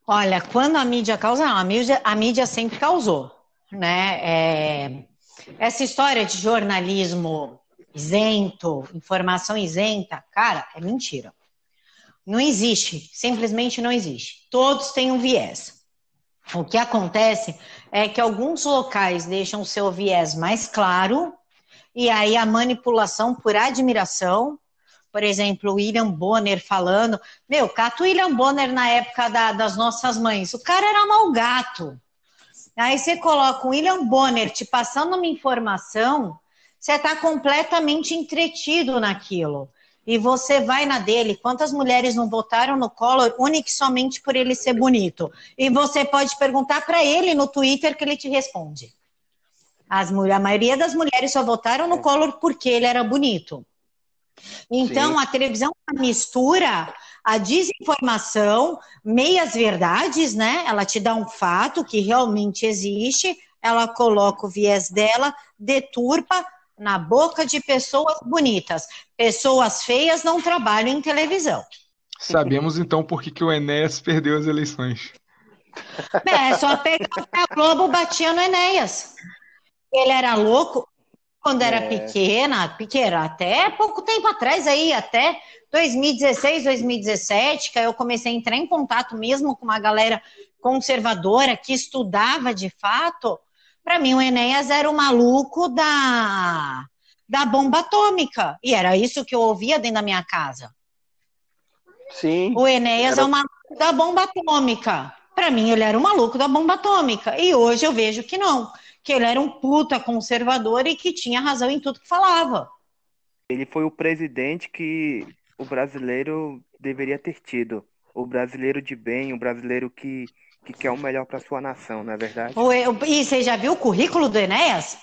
Olha, quando a mídia causa, não, a mídia, a mídia sempre causou, né? É, essa história de jornalismo isento, informação isenta, cara, é mentira. Não existe, simplesmente não existe. Todos têm um viés. O que acontece é que alguns locais deixam o seu viés mais claro e aí a manipulação por admiração. Por exemplo, o William Bonner falando, meu, cato William Bonner na época da, das nossas mães, o cara era mal gato. Aí você coloca o William Bonner te passando uma informação, você está completamente entretido naquilo. E você vai na dele. Quantas mulheres não votaram no Collor única e somente por ele ser bonito? E você pode perguntar para ele no Twitter que ele te responde. As, a maioria das mulheres só votaram no é. Collor porque ele era bonito. Então, Sim. a televisão mistura a desinformação, meias verdades, né? Ela te dá um fato que realmente existe, ela coloca o viés dela, deturpa na boca de pessoas bonitas. Pessoas feias não trabalham em televisão. Sabemos então por que, que o Enéas perdeu as eleições. É, só pegar a Globo batia no Enéas. Ele era louco quando era é. pequena, pequena, até pouco tempo atrás aí, até 2016, 2017, que aí eu comecei a entrar em contato mesmo com uma galera conservadora, que estudava de fato, para mim o Enéas era o maluco da, da bomba atômica. E era isso que eu ouvia dentro da minha casa. Sim. O Enéas Era- é o maluco da bomba atômica. Para mim, ele era o maluco da bomba atômica. E hoje eu vejo que não. Que ele era um puta conservador e que tinha razão em tudo que falava. Ele foi o presidente que o brasileiro deveria ter tido. O brasileiro de bem, o brasileiro que, que quer o melhor para sua nação, não é verdade? O- E você já viu o currículo do Enéas?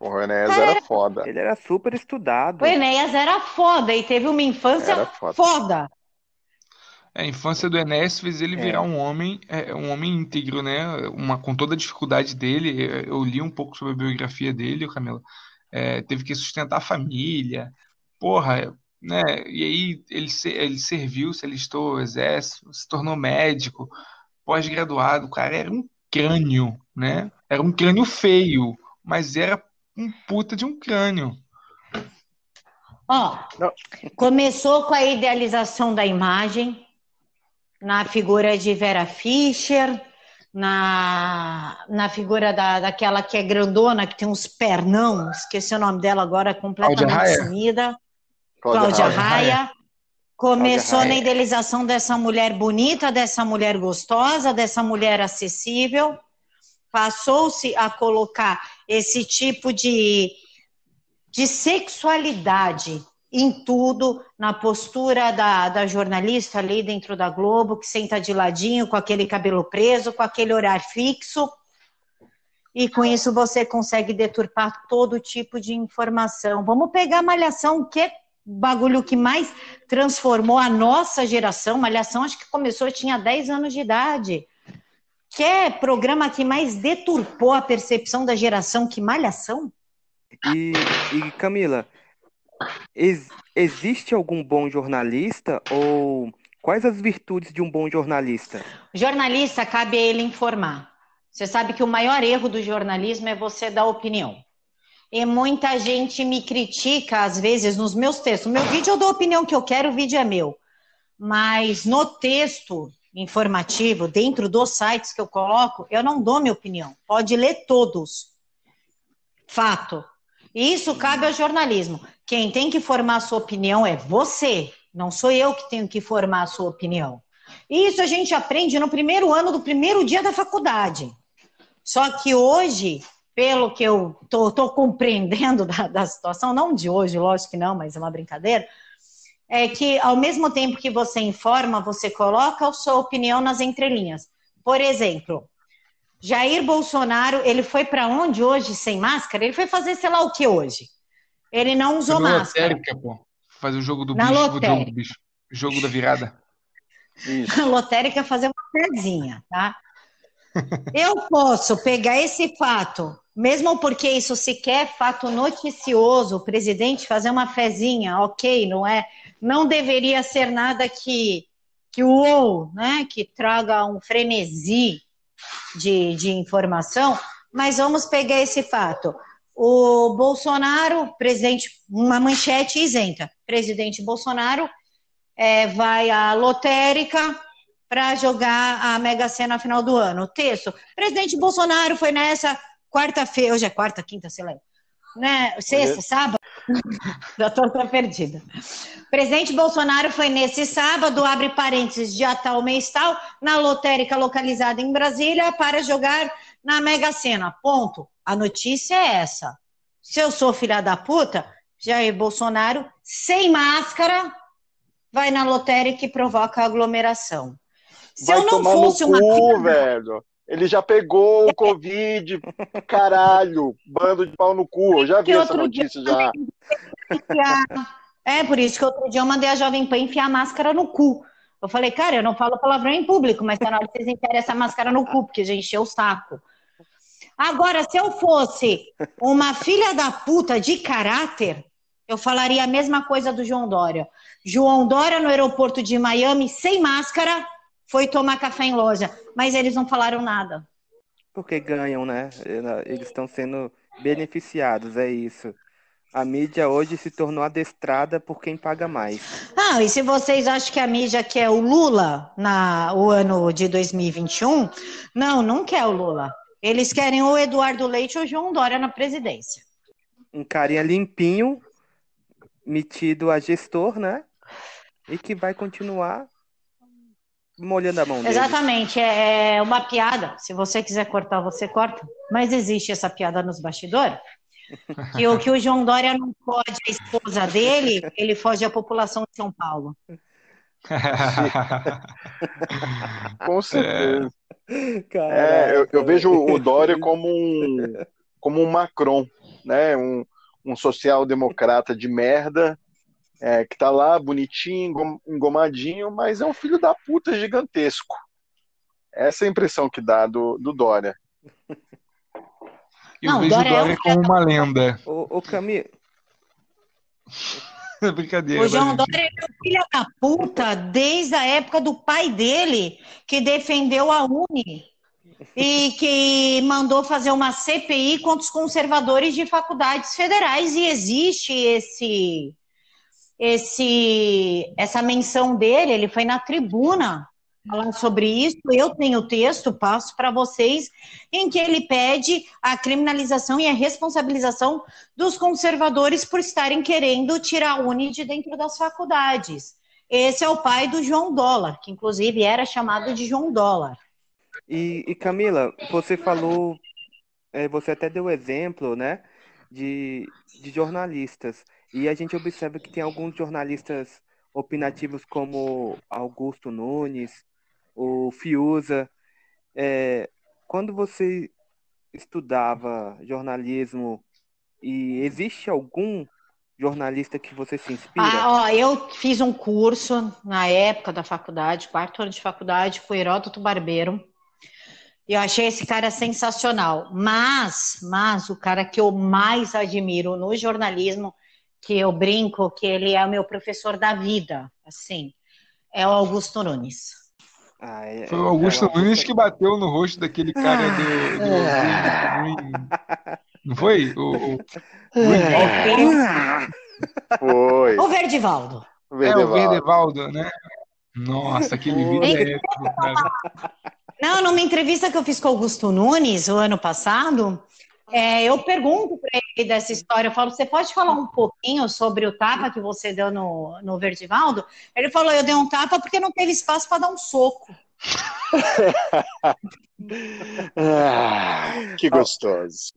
O Enéas era foda. Ele era super estudado. O Enéas era foda e teve uma infância Era foda. foda. É, a infância do Enéas fez ele É. virar um homem, é, um homem íntegro, né? Uma, com toda a dificuldade dele, é, eu li um pouco sobre a biografia dele, Camila. É, teve que sustentar a família, porra, né? E aí ele, se- ele serviu, se alistou ao exército, se tornou médico, pós-graduado. O cara era um crânio, né? Era um crânio feio, mas era um puta de um crânio. Ó, Não. começou com a idealização da imagem na figura de Vera Fischer, na, na figura da, daquela que é grandona, que tem uns pernão, esqueci o nome dela agora, completamente sumida. Cláudia Raia. Começou Cláudia na idealização dessa mulher bonita, dessa mulher gostosa, dessa mulher acessível. Passou-se a colocar esse tipo de, de sexualidade em tudo, na postura da, da jornalista ali dentro da Globo, que senta de ladinho, com aquele cabelo preso, com aquele olhar fixo. E com isso você consegue deturpar todo tipo de informação. Vamos pegar a Malhação, que é bagulho que mais transformou a nossa geração. Malhação, acho que começou, eu tinha 10 anos de idade. Que é programa que mais deturpou a percepção da geração que Malhação? E, e Camila, ex- existe algum bom jornalista ou quais as virtudes de um bom jornalista? Jornalista, cabe a ele informar. Você sabe que o maior erro do jornalismo é você dar opinião. E muita gente me critica, às vezes, nos meus textos. No meu vídeo eu dou a opinião que eu quero, o vídeo é meu. Mas no texto informativo, dentro dos sites que eu coloco, eu não dou minha opinião. Pode ler todos. Fato. E isso cabe ao jornalismo. Quem tem que formar a sua opinião é você. Não sou eu que tenho que formar a sua opinião. Isso a gente aprende no primeiro ano do primeiro dia da faculdade. Só que hoje, pelo que eu tô, tô compreendendo da, da situação, não de hoje, lógico que não, mas é uma brincadeira, é que ao mesmo tempo que você informa, você coloca a sua opinião nas entrelinhas. Por exemplo, Jair Bolsonaro, ele foi para onde hoje sem máscara? Ele foi fazer sei lá o que hoje. Ele não usou Jogou máscara. lotérica, pô. Fazer o jogo do Na bicho, o lotérica. jogo do bicho. Jogo da virada. Isso. a lotérica fazer uma pezinha, tá? Eu posso pegar esse fato, mesmo porque isso sequer é fato noticioso, o presidente fazer uma fezinha, ok, não é? Não deveria ser nada que que uou, né? Que traga um frenesi de, de informação, mas vamos pegar esse fato. O Bolsonaro, presidente, uma manchete isenta. Presidente Bolsonaro é, vai à lotérica para jogar a Mega Sena no final do ano. Texto. Presidente Bolsonaro foi nessa quarta-feira, hoje é quarta, quinta, sei lá. Né? Sexta, sábado? Já até perdida. Presidente Bolsonaro foi nesse sábado, abre parênteses, dia tal, mês tal, na lotérica localizada em Brasília para jogar na Mega Sena. Ponto. A notícia é essa. Se eu sou filha da puta, Jair Bolsonaro, sem máscara, vai na lotérica e provoca aglomeração. Se Vai eu não fosse uma cu, velho. Ele já pegou o Covid, caralho. Bando de pau no cu. Eu já vi essa notícia já. É por isso que outro dia eu mandei a Jovem Pan enfiar a máscara no cu. Eu falei, cara, eu não falo palavrão em público, mas na hora vocês enfiarem essa máscara no cu, porque já encheu o saco. Agora, se eu fosse uma filha da puta de caráter, eu falaria a mesma coisa do João Dória. João Dória no aeroporto de Miami, sem máscara, foi tomar café em loja. Mas eles não falaram nada. Porque ganham, né? Eles estão sendo beneficiados, é isso. A mídia hoje se tornou adestrada por quem paga mais. Ah, e se vocês acham que a mídia quer o Lula na o ano de 2021, não, não quer o Lula. Eles querem o Eduardo Leite ou o João Dória na presidência. Um carinha limpinho, metido a gestor, né? E que vai continuar molhando a mão dele. Exatamente, é uma piada. Se você quiser cortar, você corta. Mas existe essa piada nos bastidores. Que o que o João Dória não pode a esposa dele, ele foge à população de São Paulo. Com certeza. É, eu, eu, vejo o Dória como um, como um Macron, né? Um, um social-democrata de merda, é, que tá lá bonitinho, engomadinho, mas é um filho da puta gigantesco. Essa é a impressão que dá do, do Dória. Eu não, vejo Dória, Dória é como uma lenda. Ô, ô Camille. Brincadeira. O João Dória é um filho da puta desde a época do pai dele, que defendeu a Uni e que mandou fazer uma CPI contra os conservadores de faculdades federais. E existe esse, esse, essa menção dele. Ele foi na tribuna falar sobre isso. Eu tenho o texto, passo para vocês, em que ele pede a criminalização e a responsabilização dos conservadores por estarem querendo tirar a Uni de dentro das faculdades. Esse é o pai do João Dólar, que inclusive era chamado de João Dólar. E, e Camila, você falou, é, você até deu exemplo, né, de, de jornalistas. E a gente observa que tem alguns jornalistas opinativos como Augusto Nunes, o Fiuza. É, quando você estudava jornalismo, e existe algum jornalista que você se inspira? Ah, ó, eu fiz um curso na época da faculdade, quarto ano de faculdade, com Heródoto Barbeiro. E eu achei esse cara sensacional. Mas, mas o cara que eu mais admiro no jornalismo, que eu brinco que ele é o meu professor da vida, assim, é o Augusto Nunes. Ah, é, Foi o Augusto é, Nunes que bateu no rosto daquele cara do. do, do não foi? O, o... Foi. O Verdivaldo. O Verdevaldo. É, o Verdevaldo, né? Nossa, aquele vídeo é épico. Não, numa entrevista que eu fiz com o Augusto Nunes o ano passado, é, eu pergunto para ele dessa história, eu falo, você pode falar um pouquinho sobre o tapa que você deu no, no Verdivaldo? Ele falou, eu dei um tapa porque não teve espaço para dar um soco. ah, que gostoso.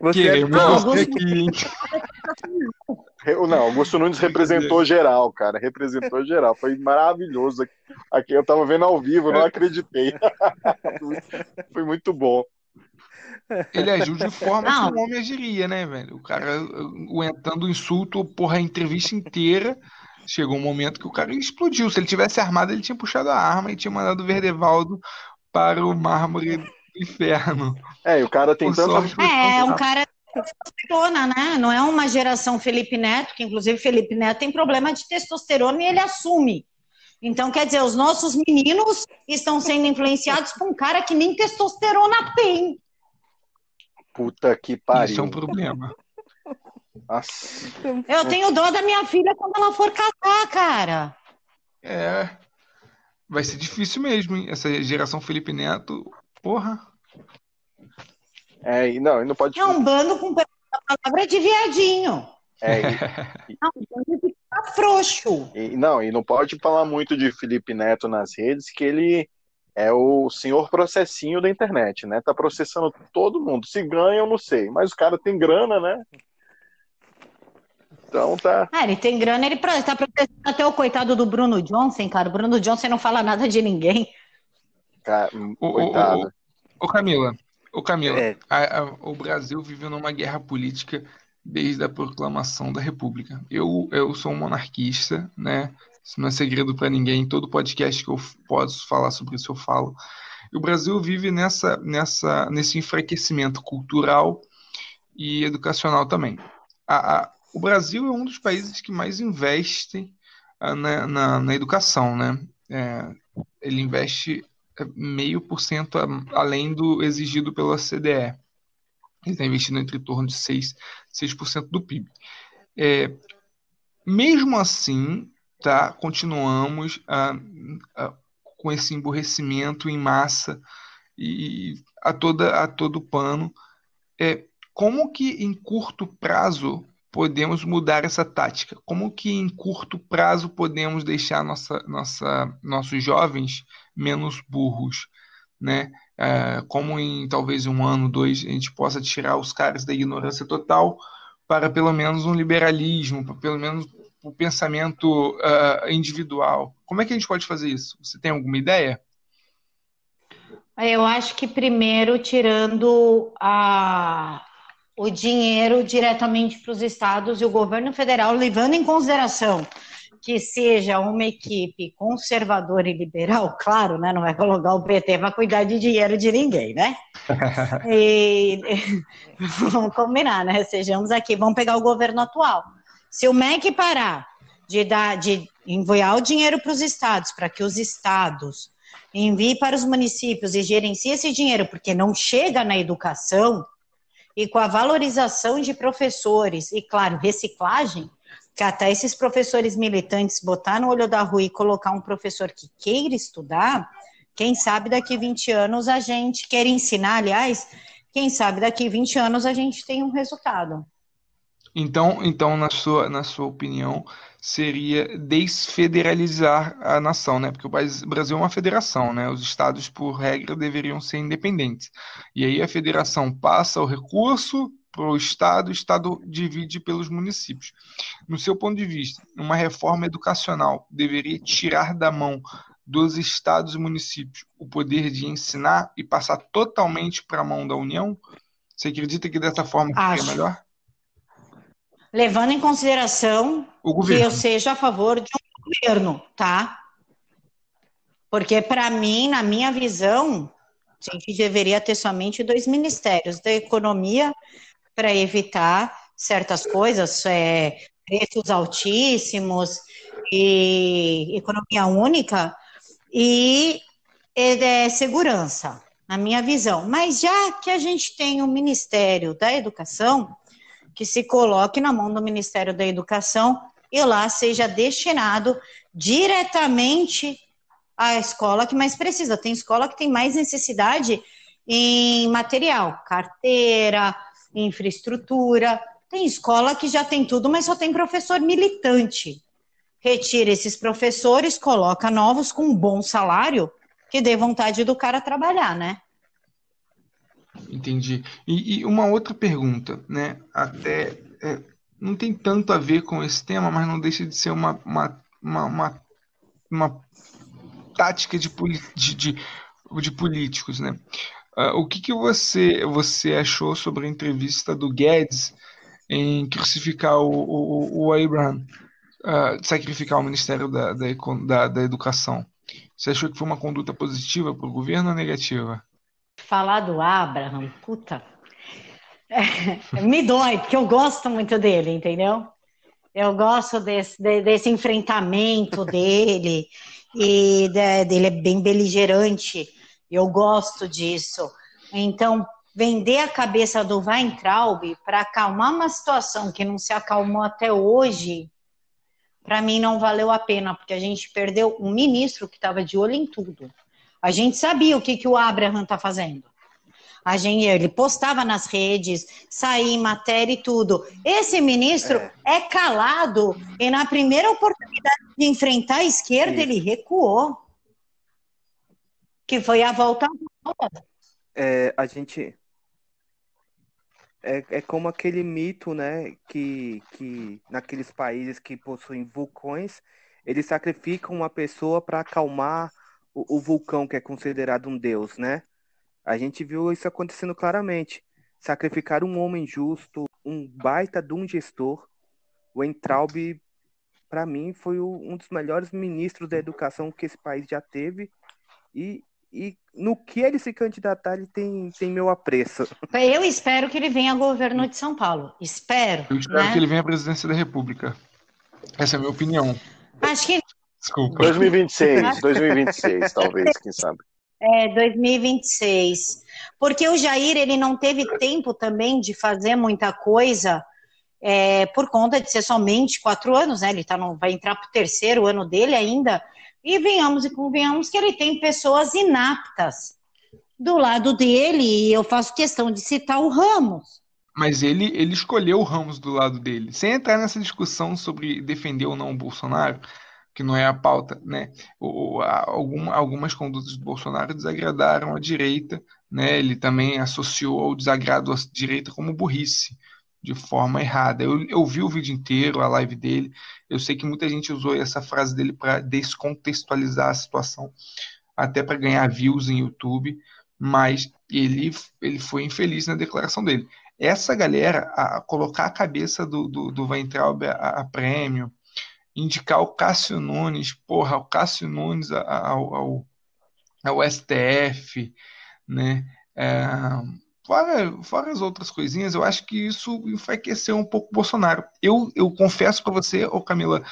Você Queremos é... você aqui, Não, Augusto Nunes representou geral, cara. Representou geral. Foi maravilhoso. Aqui eu tava vendo ao vivo, não acreditei. Foi muito bom. Ele agiu de forma não. que um homem agiria, né, velho? O cara aguentando o insulto, porra, a entrevista inteira. Chegou um momento que o cara explodiu. Se ele tivesse armado, ele tinha puxado a arma e tinha mandado o Verdevaldo para o mármore do inferno. É, e o cara tem tanta. É, é um cara testosterona, né? Não é uma geração Felipe Neto, que inclusive Felipe Neto tem problema de testosterona e ele assume. Então, quer dizer, os nossos meninos estão sendo influenciados por um cara que nem testosterona tem. Puta que pariu. Isso é um problema. Nossa. Eu tenho dó da minha filha quando ela for casar, cara. É. Vai ser difícil mesmo, hein? Essa geração Felipe Neto, porra. É, e não, não pode. É um bando com palavra de viadinho. É, e... é um bando de frouxo. E, não, e não pode falar muito de Felipe Neto nas redes, que ele é o senhor processinho da internet, né? Tá processando todo mundo. Se ganha, eu não sei. Mas o cara tem grana, né? Então tá. Ah, ele tem grana, ele tá processando até o coitado do Bruno Johnson, cara. O Bruno Johnson não fala nada de ninguém. Cara, coitado. Ô, Camila, ô Camila, é. a, a, o Brasil vive numa guerra política desde a proclamação da República. Eu, eu sou um monarquista, né? Isso não é segredo para ninguém. Todo podcast que eu posso falar sobre isso eu falo. E o Brasil vive nessa, nessa, nesse enfraquecimento cultural e educacional também. A, a, o Brasil é um dos países que mais investe uh, na, na, na, educação, né? É, ele investe é, meio por cento além do exigido pela CDE. Ele está investindo entre torno de 6%, 6% do PIB. É, mesmo assim, tá, continuamos a, a, com esse emborrecimento em massa e a, toda, a todo pano. É, como que em curto prazo podemos mudar essa tática? Como que em curto prazo podemos deixar nossa, nossa, nossos jovens menos burros? Né? É, como em talvez um ano, dois, a gente possa tirar os caras da ignorância total para pelo menos um liberalismo, para pelo menos o pensamento uh, individual. Como é que a gente pode fazer isso? Você tem alguma ideia? Eu acho que primeiro tirando a, o dinheiro diretamente para os estados e o governo federal, levando em consideração que seja uma equipe conservadora e liberal, claro, né? Não vai colocar o PT para cuidar de dinheiro de ninguém, né? e, vamos combinar, né? Sejamos aqui, vamos pegar o governo atual. Se o MEC parar de dar, de enviar o dinheiro para os estados, para que os estados enviem para os municípios e gerenciem esse dinheiro, porque não chega na educação, e com a valorização de professores e, claro, reciclagem, que até esses professores militantes botar no olho da rua e colocar um professor que queira estudar, quem sabe daqui 20 anos a gente quer ensinar, aliás, quem sabe daqui 20 anos a gente tem um resultado. Então, então na sua, na sua opinião, seria desfederalizar a nação, né? Porque o Brasil é uma federação, né? Os estados, por regra, deveriam ser independentes. E aí a federação passa o recurso para o Estado, o Estado divide pelos municípios. No seu ponto de vista, uma reforma educacional deveria tirar da mão dos estados e municípios o poder de ensinar e passar totalmente para a mão da União? Você acredita que dessa forma seria melhor? Levando em consideração que eu seja a favor de um governo, tá? Porque, para mim, na minha visão, a gente deveria ter somente dois ministérios, da economia para evitar certas coisas, é, preços altíssimos e economia única e é, segurança, na minha visão. Mas já que a gente tem o Ministério da Educação, que se coloque na mão do Ministério da Educação e lá seja destinado diretamente à escola que mais precisa. Tem escola que tem mais necessidade em material, carteira, infraestrutura. Tem escola que já tem tudo, mas só tem professor militante. Retira esses professores, coloca novos com um bom salário, que dê vontade do cara trabalhar, né? Entendi. E, e uma outra pergunta, né? Até é, não tem tanto a ver com esse tema, mas não deixa de ser uma, uma, uma, uma, uma tática de, de, de, de políticos, né? Uh, o que, que você, você achou sobre a entrevista do Guedes em crucificar o, o, o Abraham, uh, sacrificar o Ministério da, da, da, da Educação? Você achou que foi uma conduta positiva para o governo ou negativa? Falar do Abraham, puta, é, me dói, porque eu gosto muito dele, entendeu? Eu gosto desse, desse enfrentamento dele, e dele é bem beligerante eu gosto disso. Então, vender a cabeça do Weintraub para acalmar uma situação que não se acalmou até hoje, para mim não valeu a pena, porque a gente perdeu um ministro que estava de olho em tudo. A gente sabia o que, que o Abraham está fazendo. A gente, ele postava nas redes, saía em matéria e tudo. Esse ministro é, é calado e na primeira oportunidade de enfrentar a esquerda, Sim. ele recuou que foi a volta é, a gente é, é como aquele mito, né, que, que naqueles países que possuem vulcões, eles sacrificam uma pessoa para acalmar o, o, vulcão que é considerado um deus, né? A gente viu isso acontecendo claramente. Sacrificar um homem justo, um baita de um gestor. O Entraub, para mim, foi o, um dos melhores ministros da educação que esse país já teve. E e no que ele se candidatar, ele tem, tem meu apreço. Eu espero que ele venha ao governo de São Paulo. Espero. Eu espero né? que ele venha à presidência da República. Essa é a minha opinião. Acho que. Desculpa. 2026, 2026, talvez, quem sabe. É, 2026. Porque o Jair, ele não teve tempo também de fazer muita coisa é, por conta de ser somente quatro anos, né? Ele tá no, vai entrar para o terceiro ano dele ainda. E venhamos e convenhamos que ele tem pessoas inaptas do lado dele, e eu faço questão de citar o Ramos. Mas ele, ele escolheu o Ramos do lado dele. Sem entrar nessa discussão sobre defender ou não o Bolsonaro, que não é a pauta, né? O, a, algum, algumas condutas do Bolsonaro desagradaram a direita, né? Ele também associou o desagrado à direita como burrice, de forma errada. Eu, eu vi o vídeo inteiro, a live dele. Eu sei que muita gente usou essa frase dele para descontextualizar a situação, até para ganhar views em YouTube, mas ele, ele foi infeliz na declaração dele. Essa galera, a, a colocar a cabeça do, do, do Weintraub a, a prêmio, indicar o Cássio Nunes, porra, o Cássio Nunes ao, ao, ao STF, né? É, fora, fora as outras coisinhas, eu acho que isso enfraqueceu um pouco o Bolsonaro. Eu, eu confesso para você, ô Camila,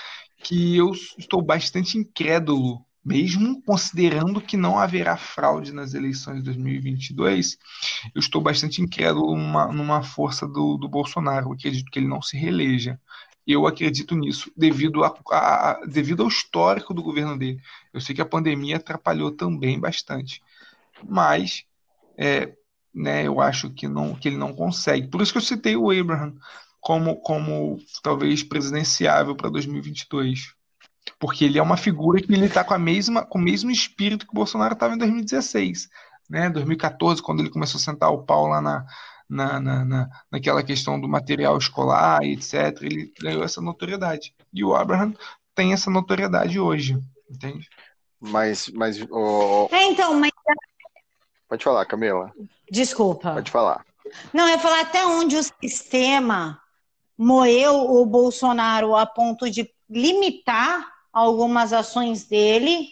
que eu estou bastante incrédulo, mesmo considerando que não haverá fraude nas eleições de 2022, eu estou bastante incrédulo numa, numa força do, do Bolsonaro. Eu acredito que ele não se reeleja. Eu acredito nisso, devido, a, a, devido ao histórico do governo dele. Eu sei que a pandemia atrapalhou também bastante, mas é, né, eu acho que, não, que ele não consegue. Por isso que eu citei o Abraham como, como talvez presidenciável para 2022. Porque ele é uma figura que ele está com, a mesma, com o mesmo espírito que o Bolsonaro estava em 2016. Né? 2014, quando ele começou a sentar o pau lá na, na, na, na, naquela questão do material escolar e etc. Ele ganhou essa notoriedade. E o Abraham tem essa notoriedade hoje, entende? Mas, mas oh... é, então, mas pode falar, Camila. Desculpa. Pode falar. Não, é falar até onde o sistema moeu o Bolsonaro a ponto de limitar algumas ações dele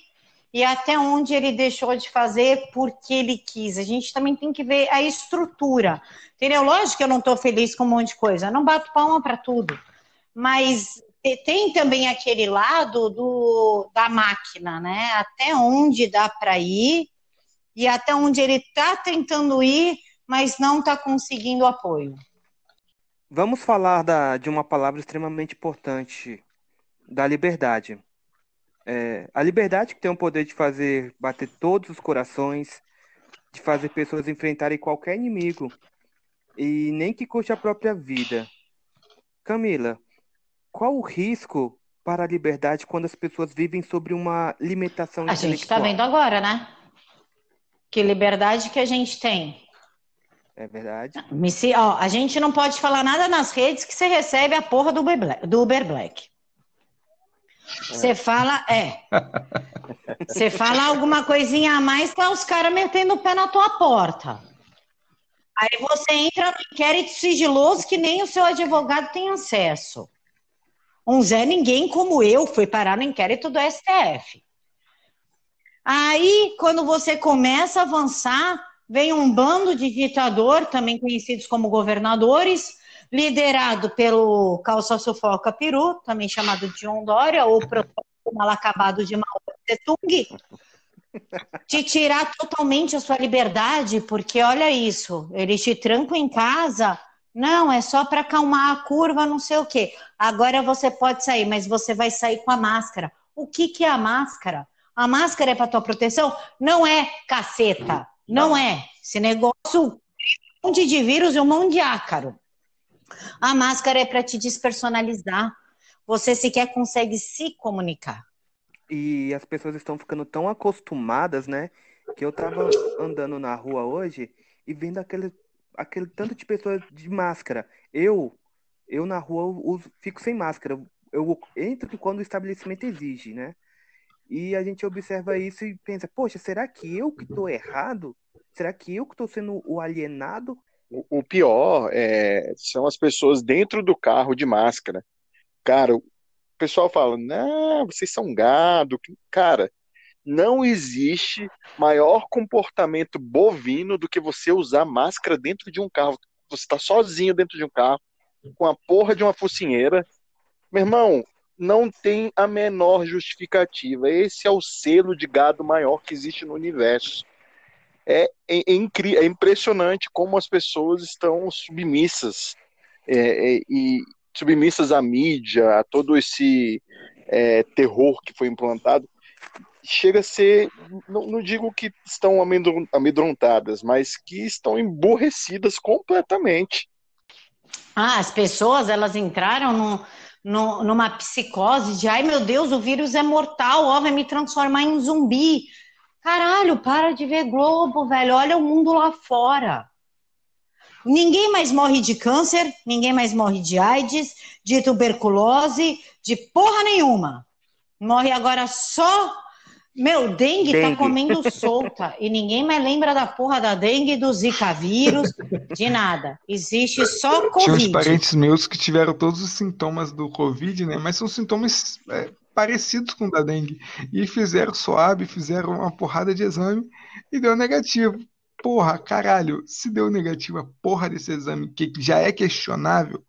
e até onde ele deixou de fazer porque ele quis. A gente também tem que ver a estrutura. Entendeu? Lógico que eu não estou feliz com um monte de coisa, não bato palma para tudo. Mas tem também aquele lado do, da máquina, né? Até onde dá para ir e até onde ele está tentando ir, mas não está conseguindo apoio. Vamos falar da, de uma palavra extremamente importante, da liberdade. É, a liberdade que tem o poder de fazer bater todos os corações, de fazer pessoas enfrentarem qualquer inimigo, e nem que custe a própria vida. Camila, qual o risco para a liberdade quando as pessoas vivem sobre uma limitação A gente está vendo agora, né? Que liberdade que a gente tem. É verdade. ó, a gente não pode falar nada nas redes que você recebe a porra do Uber Black. Do Uber Black. Você fala, é. Você fala alguma coisinha a mais, tá os caras metendo o pé na tua porta. Aí você entra no inquérito sigiloso que nem o seu advogado tem acesso. Um Zé Ninguém como eu foi parar no inquérito do STF. Aí, quando você começa a avançar, vem um bando de ditador, também conhecidos como governadores, liderado pelo Calça Sufoca Peru, também chamado de John Dória, ou mal acabado de Mao Tse-tung, te tirar totalmente a sua liberdade, porque olha isso, eles te trancam em casa, não, é só para acalmar a curva, não sei o quê. Agora você pode sair, mas você vai sair com a máscara. O que, que é a máscara? A máscara é para tua proteção? Não é caceta, não, não é. Esse negócio um monte de vírus e um monte de ácaro. A máscara é para te despersonalizar. Você sequer consegue se comunicar. E as pessoas estão ficando tão acostumadas, né? Que eu tava andando na rua hoje e vendo aquele, aquele tanto de pessoas de máscara. Eu, eu na rua uso, fico sem máscara. Eu entro quando o estabelecimento exige, né? E a gente observa isso e pensa, poxa, será que eu que estou errado? Será que eu que estou sendo o alienado? O, pior é, são as pessoas dentro do carro de máscara. Cara, o pessoal fala, não, vocês são gado. Cara, não existe maior comportamento bovino do que você usar máscara dentro de um carro. Você está sozinho dentro de um carro, com a porra de uma focinheira. Meu irmão, não tem a menor justificativa. Esse é o selo de gado maior que existe no universo. É, é, é, é impressionante como as pessoas estão submissas é, é, e submissas à mídia, a todo esse é, terror que foi implantado. Chega a ser, não, não digo que estão amedrontadas, mas que estão emborrecidas completamente. Ah, as pessoas elas entraram numa psicose de ai meu Deus, o vírus é mortal, ó, vai me transformar em zumbi. Caralho, para de ver Globo, velho. Olha o mundo lá fora. Ninguém mais morre de câncer, ninguém mais morre de AIDS, de tuberculose, de porra nenhuma. Morre agora só. Meu, dengue, tá dengue. tá comendo solta. e ninguém mais lembra da porra da dengue, do Zika vírus, de nada. Existe só Covid. Tinha uns parentes meus que tiveram todos os sintomas do Covid, né? Mas são sintomas é, parecidos com o da dengue. E fizeram swab, fizeram uma porrada de exame e deu negativo. Porra, caralho, se deu negativo a porra desse exame, que já é questionável,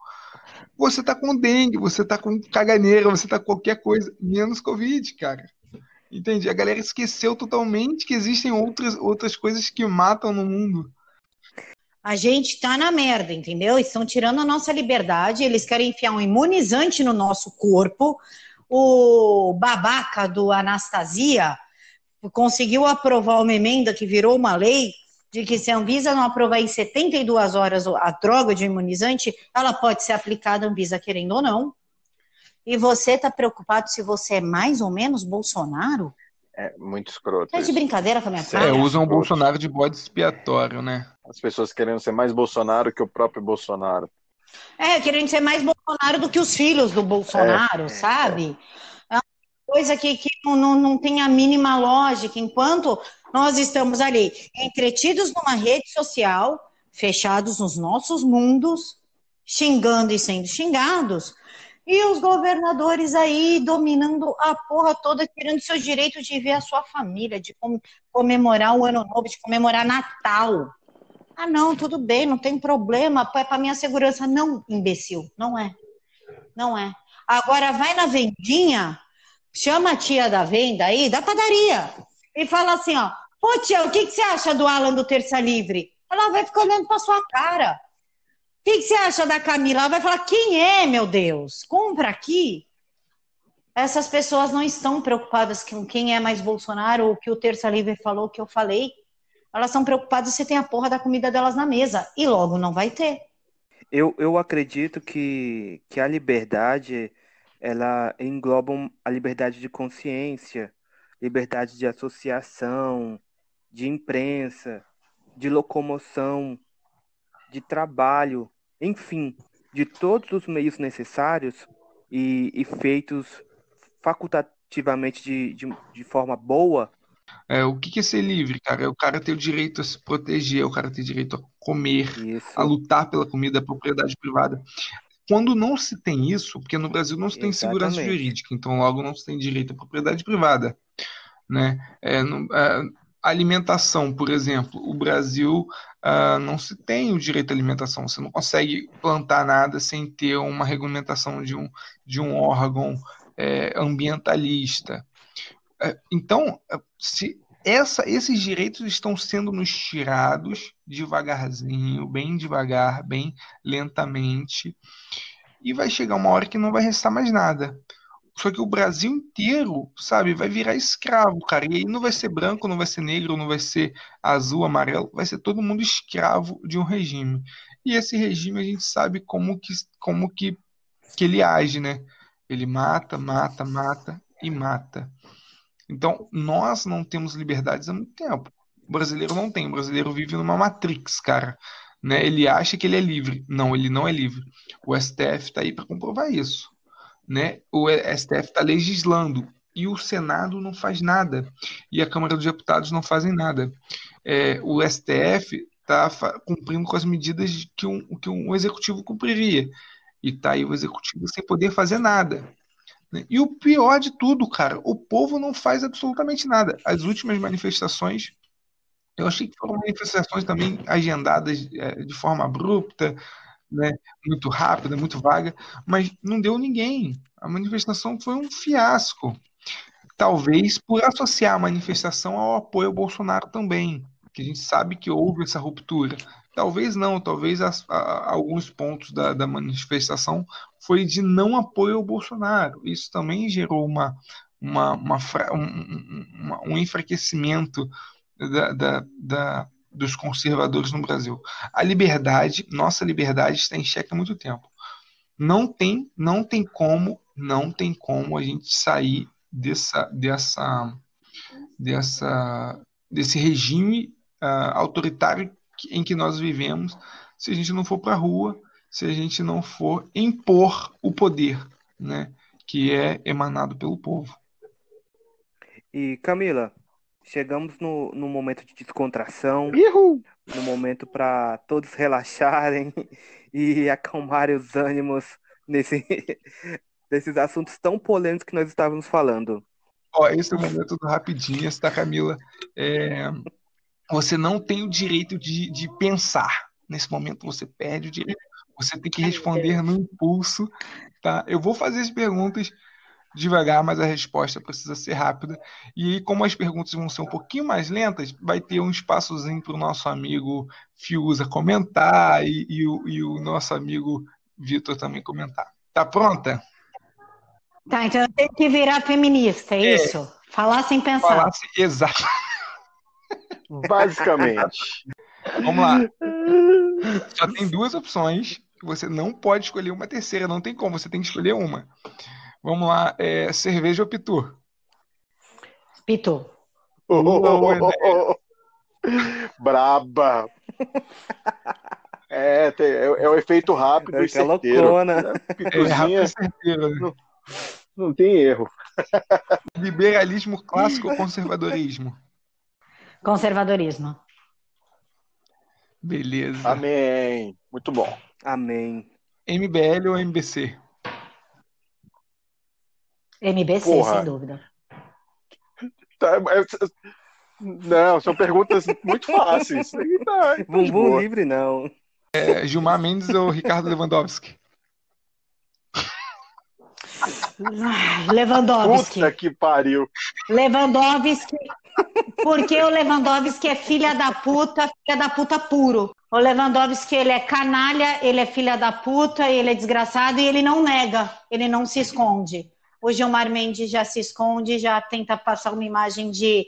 você tá com dengue, você tá com caganeira, você tá com qualquer coisa, menos Covid, cara. Entende? A galera esqueceu totalmente que existem outras, outras coisas que matam no mundo. A gente tá na merda, entendeu? Estão tirando a nossa liberdade, eles querem enfiar um imunizante no nosso corpo, o babaca do Anastasia conseguiu aprovar uma emenda que virou uma lei de que se a Anvisa não aprovar em 72 horas a droga de imunizante, ela pode ser aplicada a Anvisa querendo ou não. E você está preocupado se você é mais ou menos Bolsonaro? É muito escroto. É de brincadeira com a minha cara? É, usam o Bolsonaro de bode expiatório, né? As pessoas querendo ser mais Bolsonaro que o próprio Bolsonaro. É, querendo ser mais Bolsonaro do que os filhos do Bolsonaro, é, sabe? É. é uma coisa que, que não, não tem a mínima lógica, enquanto nós estamos ali entretidos numa rede social, fechados nos nossos mundos, xingando e sendo xingados, e os governadores aí dominando a porra toda, tirando seu direito de ver a sua família, de comemorar o Ano Novo, de comemorar Natal. Ah, não, tudo bem, não tem problema, é para minha segurança. Não, imbecil, não é. Não é. Agora vai na vendinha, chama a tia da venda aí, da padaria, e fala assim, ó, pô tia, o que, que você acha do Alan do Terça Livre? Ela vai ficar olhando para sua cara. O que, que você acha da Camila? Ela vai falar, quem é, meu Deus? Compra aqui. Essas pessoas não estão preocupadas com quem é mais Bolsonaro ou o que o Terça Livre falou, que eu falei. Elas estão preocupadas se tem a porra da comida delas na mesa. E logo não vai ter. Eu, eu acredito que, que a liberdade ela engloba a liberdade de consciência, liberdade de associação, de imprensa, de locomoção, de trabalho, enfim, de todos os meios necessários e, e feitos facultativamente de, de, de forma boa é, o que, que é ser livre, cara? É o cara ter o direito a se proteger, é o cara ter o direito a comer, isso. a lutar pela comida, a propriedade privada. Quando não se tem isso, porque no Brasil não se tem Exatamente. segurança jurídica, então logo não se tem direito à propriedade privada, né? É, no, é, alimentação, por exemplo, o Brasil uh, não se tem o direito à alimentação. Você não consegue plantar nada sem ter uma regulamentação de um, de um órgão é, ambientalista. É, então, é, se essa, esses direitos estão sendo nos tirados devagarzinho, bem devagar, bem lentamente, e vai chegar uma hora que não vai restar mais nada. Só que o Brasil inteiro, sabe, vai virar escravo, cara. E aí não vai ser branco, não vai ser negro, não vai ser azul, amarelo, vai ser todo mundo escravo de um regime. E esse regime a gente sabe como que, como que, que ele age, né? Ele mata, mata, mata e mata. Então, nós não temos liberdades há muito tempo. O brasileiro não tem. O brasileiro vive numa matrix, cara. Né? Ele acha que ele é livre. Não, ele não é livre. O STF está aí para comprovar isso. Né? O STF está legislando e o Senado não faz nada. E a Câmara dos Deputados não fazem nada. É, o STF está cumprindo com as medidas que um, que um executivo cumpriria. E está aí o executivo sem poder fazer nada. Né? E o pior de tudo, cara, o povo não faz absolutamente nada. As últimas manifestações, eu achei que foram manifestações também agendadas é, de forma abrupta, né, muito rápida, muito vaga, mas não deu ninguém. A manifestação foi um fiasco. Talvez por associar a manifestação ao apoio ao Bolsonaro também. que a gente sabe que houve essa ruptura. Talvez não, talvez a, alguns pontos da, da, manifestação foi de não apoio ao Bolsonaro. Isso também gerou uma, uma, uma um, um, enfraquecimento da, da, da, dos conservadores no Brasil. A liberdade, nossa liberdade está em xeque há muito tempo. Não tem, não tem como, não tem como a gente sair dessa, dessa, dessa, desse regime uh, autoritário em que nós vivemos se a gente não for para a rua, se a gente não for impor o poder, né, que é emanado pelo povo. E Camila, chegamos no, no momento de descontração, Uhul! no momento para todos relaxarem e acalmarem os ânimos nesse, nesses assuntos tão polêmicos que nós estávamos falando. Ó, esse é o momento do rapidinho, tá, Camila? É, você não tem o direito de, de pensar. Nesse momento você perde o direito. Você tem que responder no impulso, tá? Eu vou fazer as perguntas devagar, mas a resposta precisa ser rápida. E como as perguntas vão ser um pouquinho mais lentas, vai ter um espaçozinho para o nosso amigo Fiuza comentar e, e, o, e o nosso amigo Vitor também comentar. Tá pronta? Tá, então eu tenho que virar feminista, é, é isso? Falar sem pensar. Falar sem... Exato. Basicamente. Vamos lá. Só tem duas opções. Você não pode escolher uma terceira, não tem como, você tem que escolher uma. Vamos lá, é, cerveja ou pitu? Pitu. Oh, oh, oh, Braba. É, tem, é, é, o efeito rápido é e certeiro. Loucona. É, rápido e certeiro. Né? Não, não tem erro. Liberalismo clássico ou conservadorismo? Conservadorismo. Beleza. Amém. Muito bom. Amém. MBL ou MBC? MBC, Porra. sem dúvida. Tá, não, são perguntas muito fáceis. Tá, tá Bumbum livre, não. É, Gilmar Mendes ou Ricardo Lewandowski? Lewandowski. Puta que pariu. Lewandowski, porque o Lewandowski é filha da puta, filha da puta puro. O Lewandowski, ele é canalha, ele é filha da puta, ele é desgraçado e ele não nega, ele não se esconde. O Gilmar Mendes já se esconde, já tenta passar uma imagem de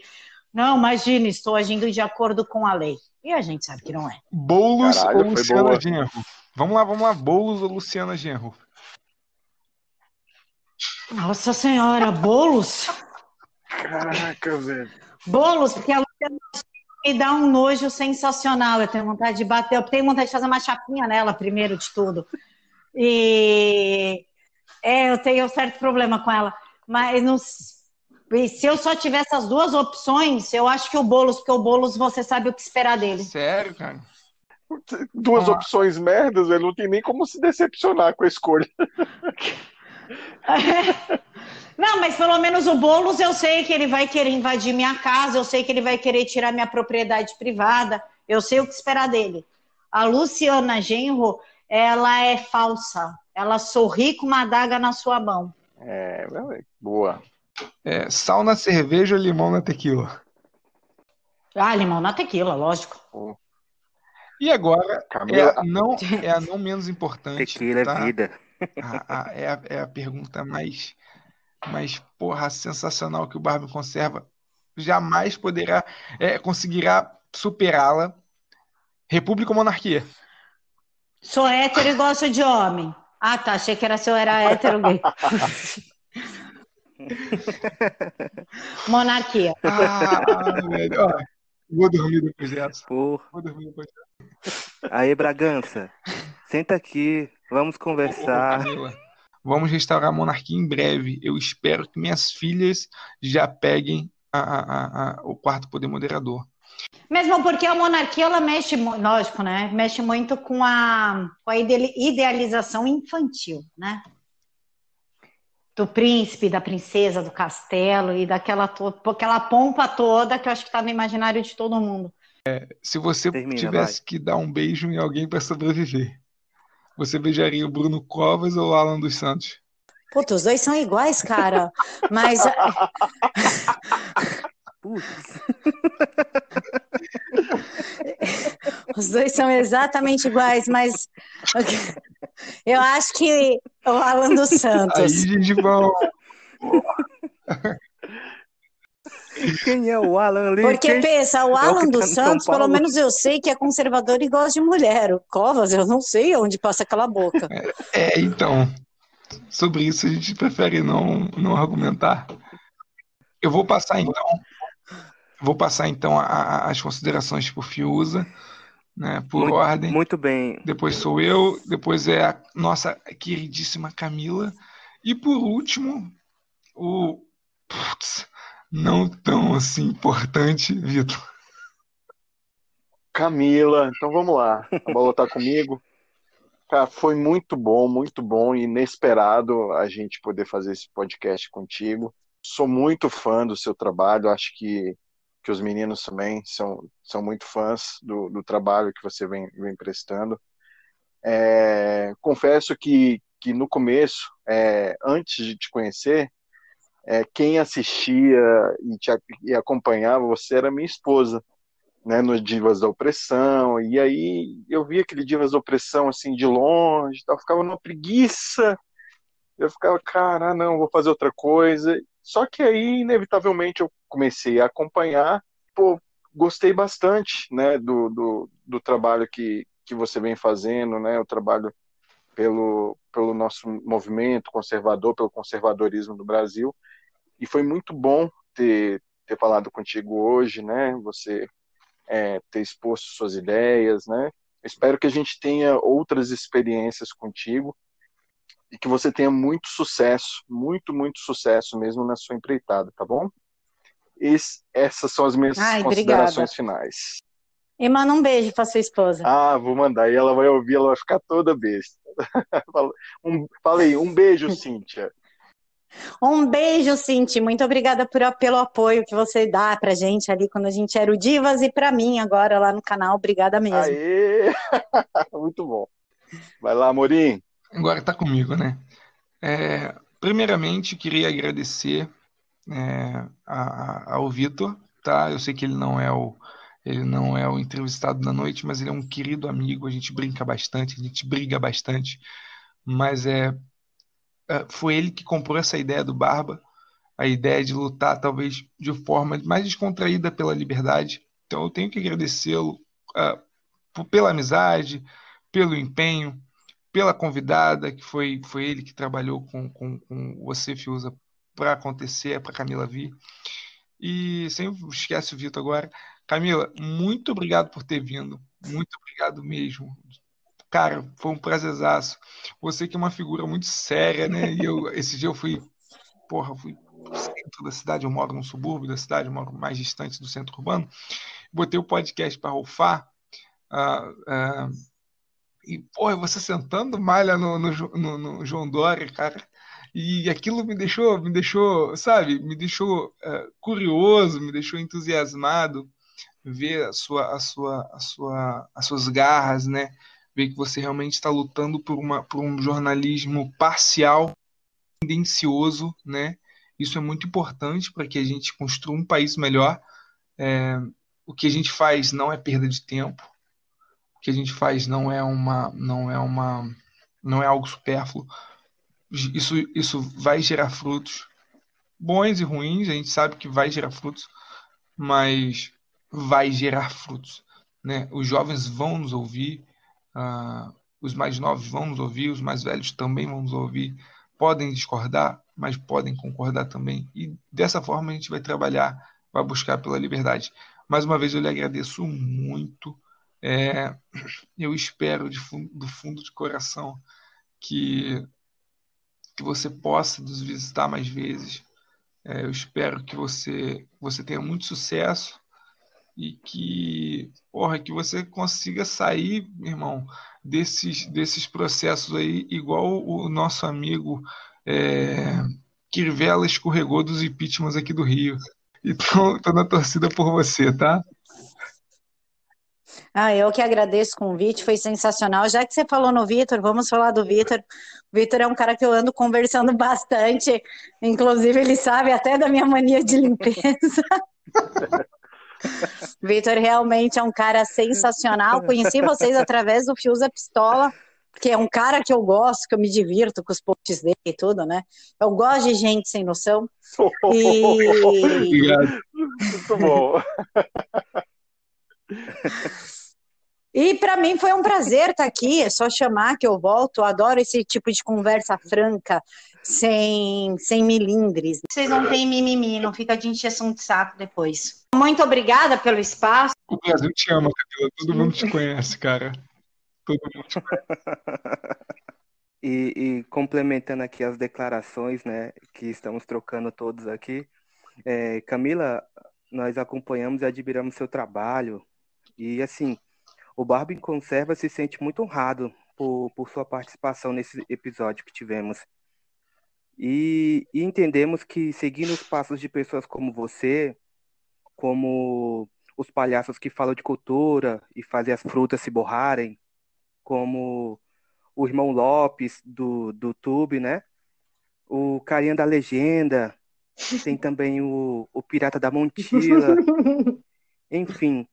não, imagine, estou agindo de acordo com a lei. E a gente sabe que não é. Boulos Caralho, ou Luciana Genro? Vamos lá, vamos lá. Boulos ou Luciana Genro? Nossa Senhora, bolos? Caraca, velho. Bolos, porque a Luciana me dá um nojo sensacional. Eu tenho vontade de bater, eu tenho vontade de fazer uma chapinha nela, primeiro de tudo. E é, eu tenho um certo problema com ela. Mas não, se eu só tivesse as duas opções, eu acho que o Boulos, porque o Boulos você sabe o que esperar dele. Sério, cara? Duas ah. opções merdas, ele não tem nem como se decepcionar com a escolha. Não, mas pelo menos o Boulos eu sei que ele vai querer invadir minha casa, eu sei que ele vai querer tirar minha propriedade privada, eu sei o que esperar dele. A Luciana Genro, ela é falsa. Ela sorri com uma adaga na sua mão. É, boa. É, sal na cerveja ou limão na tequila? Ah, limão na tequila, lógico. E agora, Camila... é, a não, é a não menos importante. Tequila é tá? é vida. A, a, é, a, é a pergunta mais, mais porra, sensacional que o Barbie conserva. Jamais poderá, é, conseguirá superá-la. República ou monarquia? Sou hétero e gosto de homem. Ah, tá. Achei que era se eu era hétero gay. Monarquia. Ah, velho. Ó, vou dormir depois dessa. Porra. Vou dormir depois dessa. Aí, Bragança, senta aqui, vamos conversar. Ô, vamos restaurar a monarquia em breve. Eu espero que minhas filhas já peguem a, a, a, o quarto poder moderador. Mesmo porque a monarquia, ela mexe, lógico, né? Mexe muito com a, com a idealização infantil, né? do príncipe, da princesa, do castelo e daquela to aquela pompa toda que eu acho que está no imaginário de todo mundo. É, se você Termina, tivesse vai. que dar um beijo em alguém para sobreviver, você beijaria o Bruno Covas ou o Alan dos Santos? Puta, os dois são iguais, cara. Mas. Os dois são exatamente iguais, mas eu acho que o Alan dos Santos. Aí, Gengibão. Quem é o Alan ali? Porque Quem... pensa, o Alan é o dos tá Santos, pelo menos eu sei que é conservador e gosta de mulher. O Covas, eu não sei onde passa aquela boca. É, é, então, sobre isso a gente prefere não, não argumentar. Eu vou passar então, vou passar então a, a, as considerações por Fiuza, né, por muito, ordem. Muito bem. Depois sou eu, depois é a nossa queridíssima Camila e por último o putz, não tão assim importante, Vitor. Camila, então vamos lá. A bola tá comigo. Cara, foi muito bom, muito bom e inesperado a gente poder fazer esse podcast contigo. Sou muito fã do seu trabalho, acho que, que os meninos também são, são muito fãs do, do trabalho que você vem, vem prestando. É, confesso que, que no começo, é, antes de te conhecer, é, quem assistia e, te, e acompanhava você era minha esposa, né, no Divas da Opressão, e aí eu via aquele Divas da Opressão assim de longe, tal, ficava numa preguiça, eu ficava, cara, não, vou fazer outra coisa, só que aí, inevitavelmente, eu comecei a acompanhar, pô, gostei bastante, né, do, do, do trabalho que, que você vem fazendo, né, o trabalho pelo, pelo nosso movimento conservador, pelo conservadorismo do Brasil, e foi muito bom ter, ter falado contigo hoje, né? Você é, ter exposto suas ideias, né? Espero que a gente tenha outras experiências contigo e que você tenha muito sucesso, muito, muito sucesso mesmo na sua empreitada, tá bom? Esse, essas são as minhas Ai, considerações obrigada. finais. E manda um beijo para sua esposa. Ah, vou mandar. E ela vai ouvir, ela vai ficar toda besta. falei, um beijo, Cíntia. Um beijo, Cinti. Muito obrigada por, pelo apoio que você dá pra gente ali quando a gente era o Divas e pra mim agora lá no canal. Obrigada mesmo. Aê! Muito bom. Vai lá, Morim. Agora tá comigo, né? É, primeiramente, queria agradecer é, a, a, ao Vitor, tá? Eu sei que ele não é o ele não é o entrevistado da noite, mas ele é um querido amigo. A gente brinca bastante, a gente briga bastante, mas é, foi ele que comprou essa ideia do Barba, a ideia de lutar talvez de forma mais descontraída pela liberdade. Então eu tenho que agradecê-lo uh, pela amizade, pelo empenho, pela convidada, que foi, foi ele que trabalhou com, com, com você, Fiuza, para acontecer, para Camila vir. E sem esquece o Vitor agora. Camila, muito obrigado por ter vindo. Muito obrigado mesmo. Cara, foi um prazerzaço. Você que é uma figura muito séria, né? E eu, esse dia eu fui, porra, fui pro centro da cidade, eu moro no subúrbio da cidade, eu moro mais distante do centro urbano. Botei o podcast para rufar. Uh, uh, e, porra, você sentando malha no, no, no, no, João Dória, cara. E aquilo me deixou, me deixou, sabe, me deixou uh, curioso, me deixou entusiasmado ver a sua, a sua, a sua, as suas garras, né? Ver que você realmente está lutando por, uma, por um jornalismo parcial, tendencioso, né? Isso é muito importante para que a gente construa um país melhor. É, o que a gente faz não é perda de tempo. O que a gente faz não é uma, não é uma, não é algo supérfluo. Isso, isso vai gerar frutos bons e ruins. A gente sabe que vai gerar frutos, mas vai gerar frutos, né? Os jovens vão nos ouvir ah, os mais novos vão nos ouvir, os mais velhos também vão nos ouvir. Podem discordar, mas podem concordar também. E dessa forma a gente vai trabalhar, vai buscar pela liberdade. Mais uma vez eu lhe agradeço muito. É, eu espero fundo, do fundo de coração que, que você possa nos visitar mais vezes. É, eu espero que você, você tenha muito sucesso e que, porra, que você consiga sair, irmão, desses, desses processos aí, igual o nosso amigo é, Kirvela escorregou dos impeachments aqui do Rio. Então, tô na torcida por você, tá? Ah, eu que agradeço o convite, foi sensacional. Já que você falou no Vitor, vamos falar do Vitor. O Vitor é um cara que eu ando conversando bastante, inclusive ele sabe até da minha mania de limpeza. Vitor realmente é um cara sensacional. Conheci vocês através do Fiusa Pistola, que é um cara que eu gosto, que eu me divirto com os posts dele e tudo, né? Eu gosto de gente sem noção. E... Muito bom. E para mim foi um prazer estar aqui, é só chamar que eu volto. Eu adoro esse tipo de conversa franca, sem, sem milindres. Vocês não têm mimimi, não fica de encheção de saco depois. Muito obrigada pelo espaço. O Brasil te ama, Camila. Todo mundo te conhece, cara. Todo mundo te conhece. E, e, complementando aqui as declarações, né, que estamos trocando todos aqui, é, Camila, nós acompanhamos e admiramos seu trabalho e assim, o Barba em Conserva se sente muito honrado por, por sua participação nesse episódio que tivemos. E, e entendemos que seguindo os passos de pessoas como você, como os palhaços que falam de cultura e fazem as frutas se borrarem, como o irmão Lopes do, do Tube, né? O carinha da legenda, tem também o, o Pirata da Montila, enfim,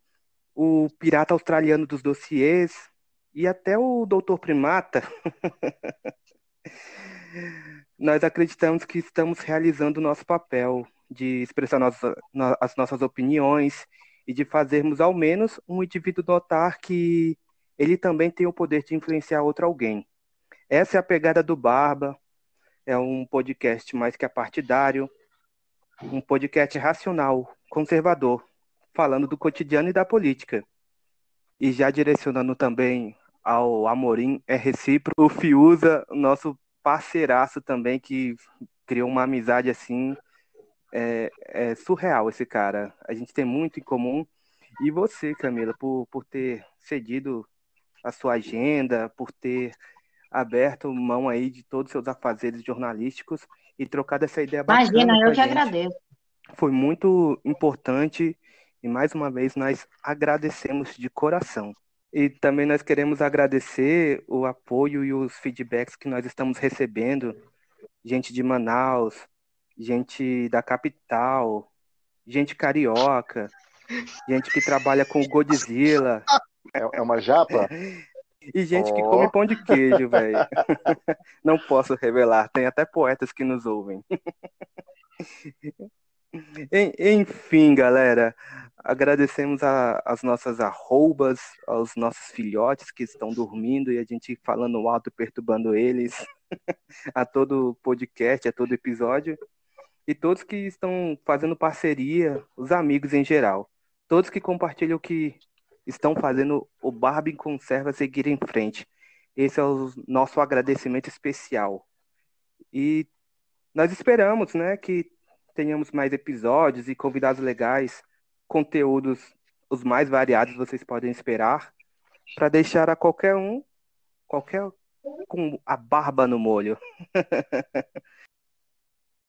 o Pirata Australiano dos Dossiês e até o Doutor Primata. Nós acreditamos que estamos realizando o nosso papel de expressar nossa, as nossas opiniões e de fazermos ao menos um indivíduo notar que ele também tem o poder de influenciar outro alguém. Essa é a pegada do Barba. É um podcast mais que partidário, um podcast racional, conservador, falando do cotidiano e da política. E já direcionando também ao Amorim, é recíproco, o Fiuza, nosso parceiraço também, que criou uma amizade assim, é, é surreal esse cara. A gente tem muito em comum. E você, Camila, por, por ter cedido a sua agenda, por ter aberto mão aí de todos os seus afazeres jornalísticos e trocado essa ideia Imagina, eu que gente. agradeço. Foi muito importante e mais uma vez nós agradecemos de coração. E também nós queremos agradecer o apoio e os feedbacks que nós estamos recebendo, gente de Manaus, gente da capital, gente carioca, gente que trabalha com o Godzilla. É, é uma japa? E gente oh. que come pão de queijo, velho. Não posso revelar, tem até poetas que nos ouvem. Enfim, galera, agradecemos a, as nossas arrobas, aos nossos filhotes que estão dormindo e a gente falando alto, perturbando eles, a todo podcast, a todo episódio, e todos que estão fazendo parceria, os amigos em geral, todos que compartilham o que estão fazendo o Barbie Conserva seguir em frente. Esse é o nosso agradecimento especial. E nós esperamos, né, que tenhamos mais episódios e convidados legais, conteúdos os mais variados vocês podem esperar, para deixar a qualquer um, qualquer com a barba no molho.